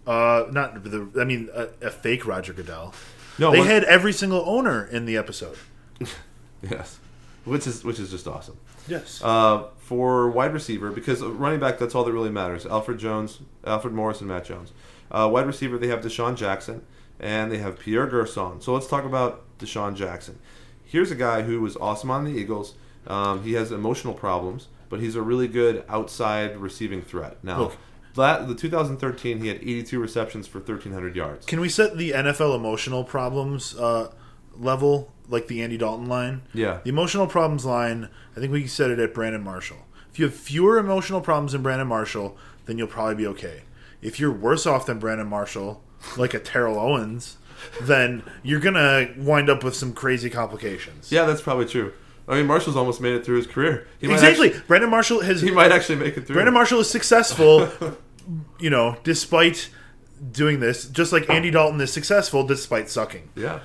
Uh, not the. I mean, a, a fake Roger Goodell. No, they what- had every single owner in the episode. yes, which is which is just awesome. Yes. Uh, for wide receiver, because running back, that's all that really matters. Alfred Jones, Alfred Morris, and Matt Jones. Uh, wide receiver, they have DeSean Jackson and they have Pierre Garcon. So let's talk about DeSean Jackson. Here's a guy who was awesome on the Eagles. Um, he has emotional problems, but he's a really good outside receiving threat. Now, Look. That, the 2013, he had 82 receptions for 1,300 yards. Can we set the NFL emotional problems uh, level like the Andy Dalton line? Yeah. The emotional problems line, I think we can set it at Brandon Marshall. If you have fewer emotional problems than Brandon Marshall, then you'll probably be okay. If you're worse off than Brandon Marshall, like a Terrell Owens, then you're going to wind up with some crazy complications. Yeah, that's probably true. I mean, Marshall's almost made it through his career. He might Exactly. actually- Brandon Marshall has he might actually make it through. Brandon Marshall is successful, you know, despite doing this, just like Andy Dalton is successful despite sucking. Yeah,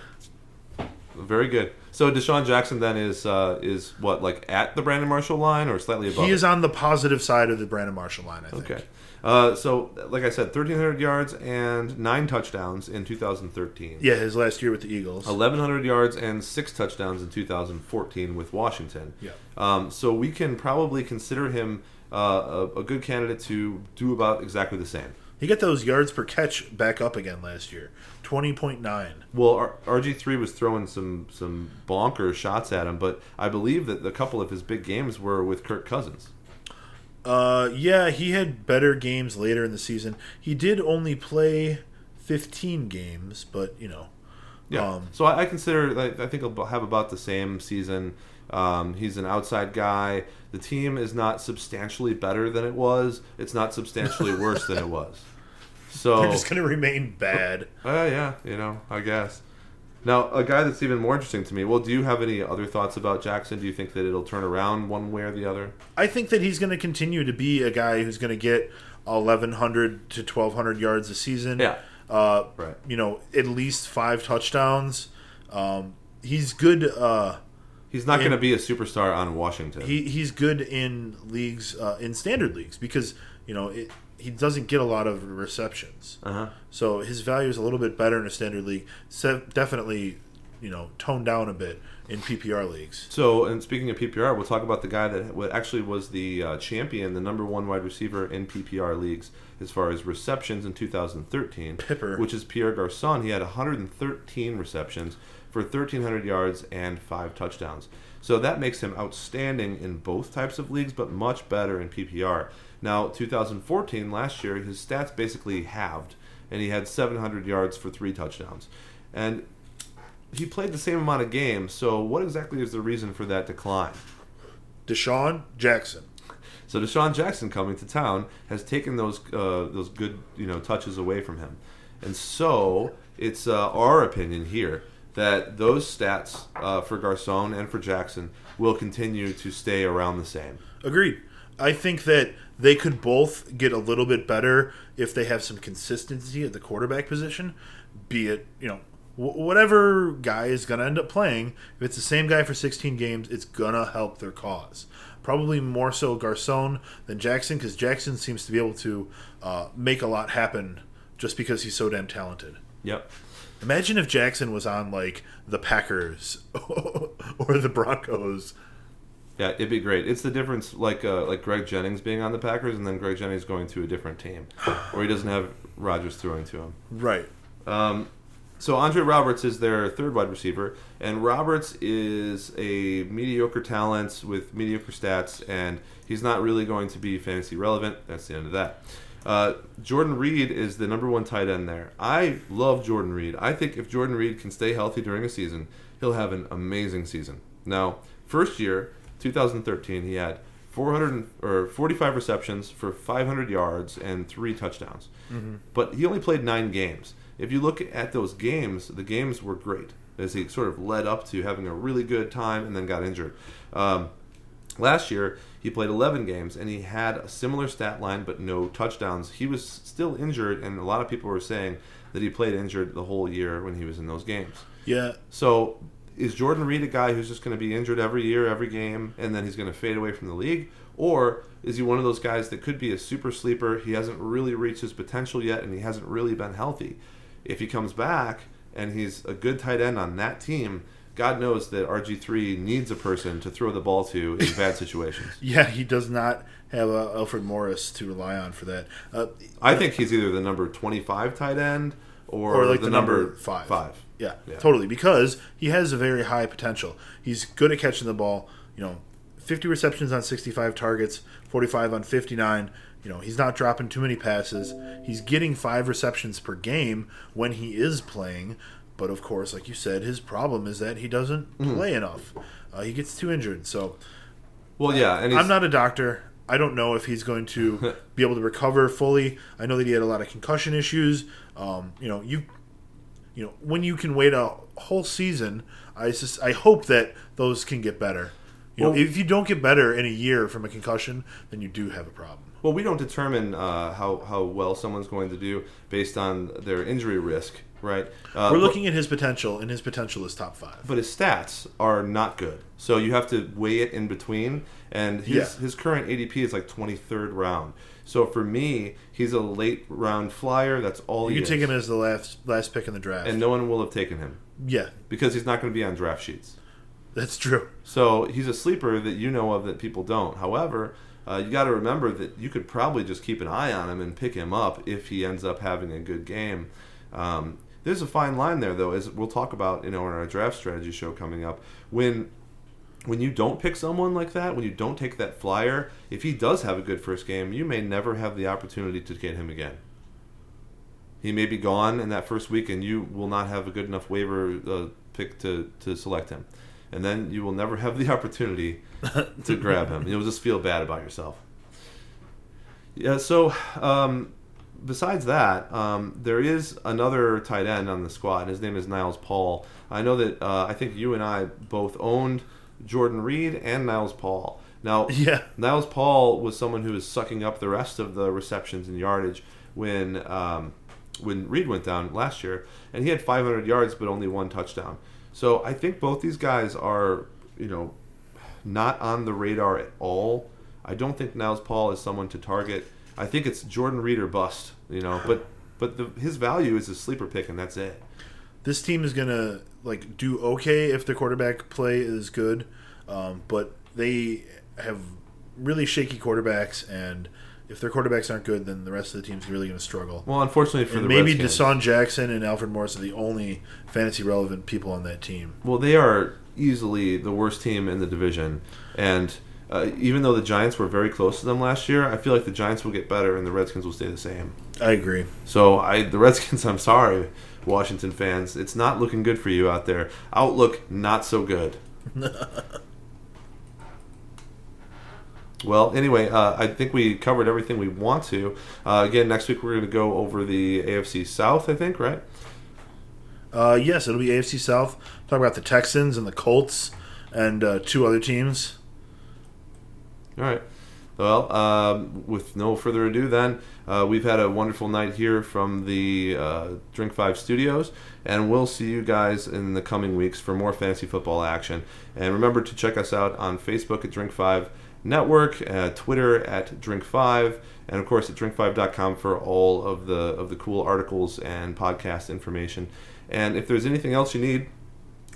very good. So DeSean Jackson then is uh, is what like at the Brandon Marshall line or slightly above? He it? is on the positive side of the Brandon Marshall line, I think. okay. Uh, so like I said, 1,300 yards and nine touchdowns in 2013. Yeah, his last year with the Eagles. 1,100 yards and six touchdowns in 2014 with Washington. Yeah. Um, so we can probably consider him uh, a, a good candidate to do about exactly the same. He got those yards per catch back up again last year. 20.9. Well, R- RG3 was throwing some some bonker shots at him, but I believe that a couple of his big games were with Kirk Cousins. Uh, yeah, he had better games later in the season. He did only play 15 games, but, you know. Yeah. Um, so I, I consider I, I think he'll have about the same season. Um, he's an outside guy. The team is not substantially better than it was. It's not substantially worse than it was. So They're just going to remain bad. Uh, yeah, you know, I guess. Now, a guy that's even more interesting to me. Well, do you have any other thoughts about Jackson? Do you think that it'll turn around one way or the other? I think that he's going to continue to be a guy who's going to get 1,100 to 1,200 yards a season. Yeah. Uh, Right. You know, at least five touchdowns. Um, he's good. Uh, He's not going to be a superstar on Washington. he he's good in leagues uh, in standard leagues because you know it, he doesn't get a lot of receptions. uh-huh. So his value is a little bit better in a standard league. Se- definitely, you know, toned down a bit in PPR leagues. So, and speaking of PPR, we'll talk about the guy that actually was the uh, champion, the number one wide receiver in PPR leagues as far as receptions in 2013, Pipper. which is Pierre Garcon. He had 113 receptions for 1,300 yards and five touchdowns. So that makes him outstanding in both types of leagues, but much better in PPR. Now, 2014, last year, his stats basically halved, and he had 700 yards for three touchdowns. And he played the same amount of games, so what exactly is the reason for that decline? DeSean Jackson. So DeSean Jackson coming to town has taken those uh, those good you know touches away from him, and so it's uh, our opinion here that those stats uh, for Garcon and for Jackson will continue to stay around the same. Agreed. I think that they could both get a little bit better if they have some consistency at the quarterback position. Be it, you know, whatever guy is going to end up playing, if it's the same guy for 16 games, it's going to help their cause. Probably more so Garcon than Jackson because Jackson seems to be able to uh, make a lot happen just because he's so damn talented. Yep. Imagine if Jackson was on like the Packers or the Broncos. Yeah, it'd be great. It's the difference, like uh, like Greg Jennings being on the Packers, and then Greg Jennings going to a different team, or he doesn't have Rodgers throwing to him. Right. Um, so Andre Roberts is their third wide receiver, and Roberts is a mediocre talent with mediocre stats, and he's not really going to be fantasy relevant. That's the end of that. Uh, Jordan Reed is the number one tight end there. I love Jordan Reed. I think if Jordan Reed can stay healthy during a season, he'll have an amazing season. Now, first year, 2013, he had 400 or 45 receptions for 500 yards and three touchdowns. But he only played nine games. If you look at those games, the games were great as he sort of led up to having a really good time and then got injured. Um, last year, he played 11 games and he had a similar stat line but no touchdowns. He was still injured, and a lot of people were saying that he played injured the whole year when he was in those games. Yeah. So is Jordan Reed a guy who's just going to be injured every year, every game, and then he's going to fade away from the league? Or is he one of those guys that could be a super sleeper? He hasn't really reached his potential yet, and he hasn't really been healthy. If he comes back and he's a good tight end on that team, God knows that RG3 needs a person to throw the ball to in bad situations. Yeah, he does not have uh, Alfred Morris to rely on for that. Uh, I think he's either the number 25 tight end or, or like the, the, number, five. Five. Yeah, Yeah. totally. Because he has a very high potential. He's good at catching the ball. You know, 50 receptions on 65 targets, 45 on 59. You know, he's not dropping too many passes. He's getting five receptions per game when he is playing. But of course, like you said, his problem is that he doesn't Mm-hmm. play enough. Uh, he gets too injured. So Well, yeah, and I'm not a doctor. I don't know if he's going to be able to recover fully. I know that he had a lot of concussion issues. Um, you know, you you know, when you can wait a whole season, I just I hope that those can get better. You know, if you don't get better in a year from a concussion, then you do have a problem. Well, we don't determine uh, how how well someone's going to do based on their injury risk, right? Uh, We're but- looking at his potential, and his potential is top five. but his stats are not good. So you have to weigh it in between. And his Yeah. his current ADP is like 23rd round. So for me, he's a late round flyer. That's all You he take him as the last last pick in the draft. and no one will have taken him yeah, because he's not going to be on draft sheets. that's true. So he's a sleeper that you know of that people don't. However, uh, you got to remember that you could probably just keep an eye on him and pick him up if he ends up having a good game. Um, there's a fine line there, though, as we'll talk about, you know, in our draft strategy show coming up. When when you don't pick someone like that, when you don't take that flyer, if he does have a good first game, you may never have the opportunity to get him again. He may be gone in that first week, and you will not have a good enough waiver uh, pick to, to select him. And then you will never have the opportunity to grab him. You'll just feel bad about yourself. Yeah, so um, besides that, um, there is another tight end on the squad. His name is Niles Paul. I know that uh, I think you and I both owned Jordan Reed and Niles Paul. Now, Yeah. Niles Paul was someone who was sucking up the rest of the receptions and yardage when um, when Reed went down last year, and he had 500 yards but only one touchdown. So I think both these guys are, you know, not on the radar at all. I don't think Niles Paul is someone to target. I think it's Jordan Reed or bust, you know. But but the, his value is a sleeper pick, and that's it. this team is gonna like do okay if the quarterback play is good, um, but they have really shaky quarterbacks, and if their quarterbacks aren't good, then the rest of the team's really gonna struggle. Well, unfortunately for and the maybe Redskins, DeSean Jackson and Alfred Morris are the only fantasy relevant people on that team. Well, they are easily the worst team in the division, and uh, even though the Giants were very close to them last year, I feel like the Giants will get better and the Redskins will stay the same. I agree. So, I the Redskins, I'm sorry, Washington fans, it's not looking good for you out there. Outlook not so good. Well, anyway, uh, I think we covered everything we want to. Uh, again, next week we're going to go over the AFC South. I think, right? Uh, yes, it'll be AFC South. Talk about the Texans and the Colts and uh, two other teams. All right. Well, um, with no further ado, then uh, we've had a wonderful night here from the uh, Drink Five Studios, and we'll see you guys in the coming weeks for more fantasy football action. And remember to check us out on Facebook at Drink Five Network, uh, Twitter at Drink Five, and of course at Drink5.com for all of the of the cool articles and podcast information. And if there's anything else you need,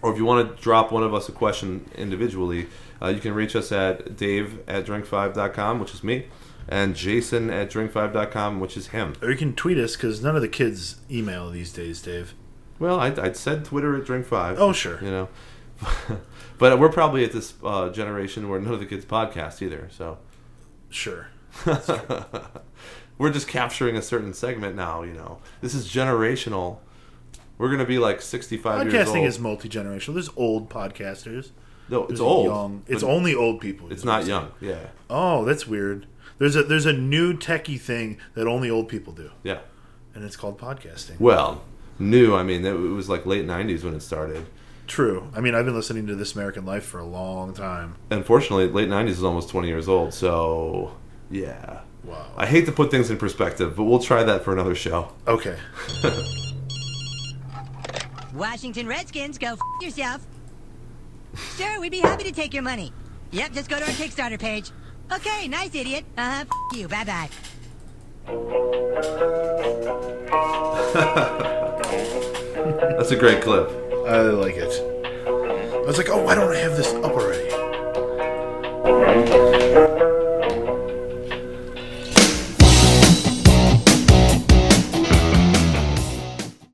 or if you want to drop one of us a question individually, uh, you can reach us at dave at drink5.com, which is me, and jason at drink5.com, which is him. Or you can tweet us because none of the kids email these days, Dave. Well, I, I'd said Twitter at drink5. Oh, sure. You know. but we're probably at this uh, generation where none of the kids podcast either, so. Sure. we're just capturing a certain segment now, you know. This is generational. We're going to be like 65 years old. Podcasting is multi generational. There's old podcasters. no, it's There's old. Young. It's only old people. It's not young. Yeah. Oh, that's weird. There's a there's a new techie thing that only old people do, Yeah. and it's called podcasting. Well, new, I mean, it was like late 90s when it started. True. I mean, I've been listening to This American Life for a long time. Unfortunately, late 90s is almost 20 years old, so yeah. Wow. I hate to put things in perspective, but we'll try that for another show. Okay. Washington Redskins, go f- yourself. Sure, we'd be happy to take your money. Yep, just go to our Kickstarter page. Okay, nice idiot. Uh huh. F- you. Bye bye. That's a great clip. I like it. I was like, oh, why don't I have this up already?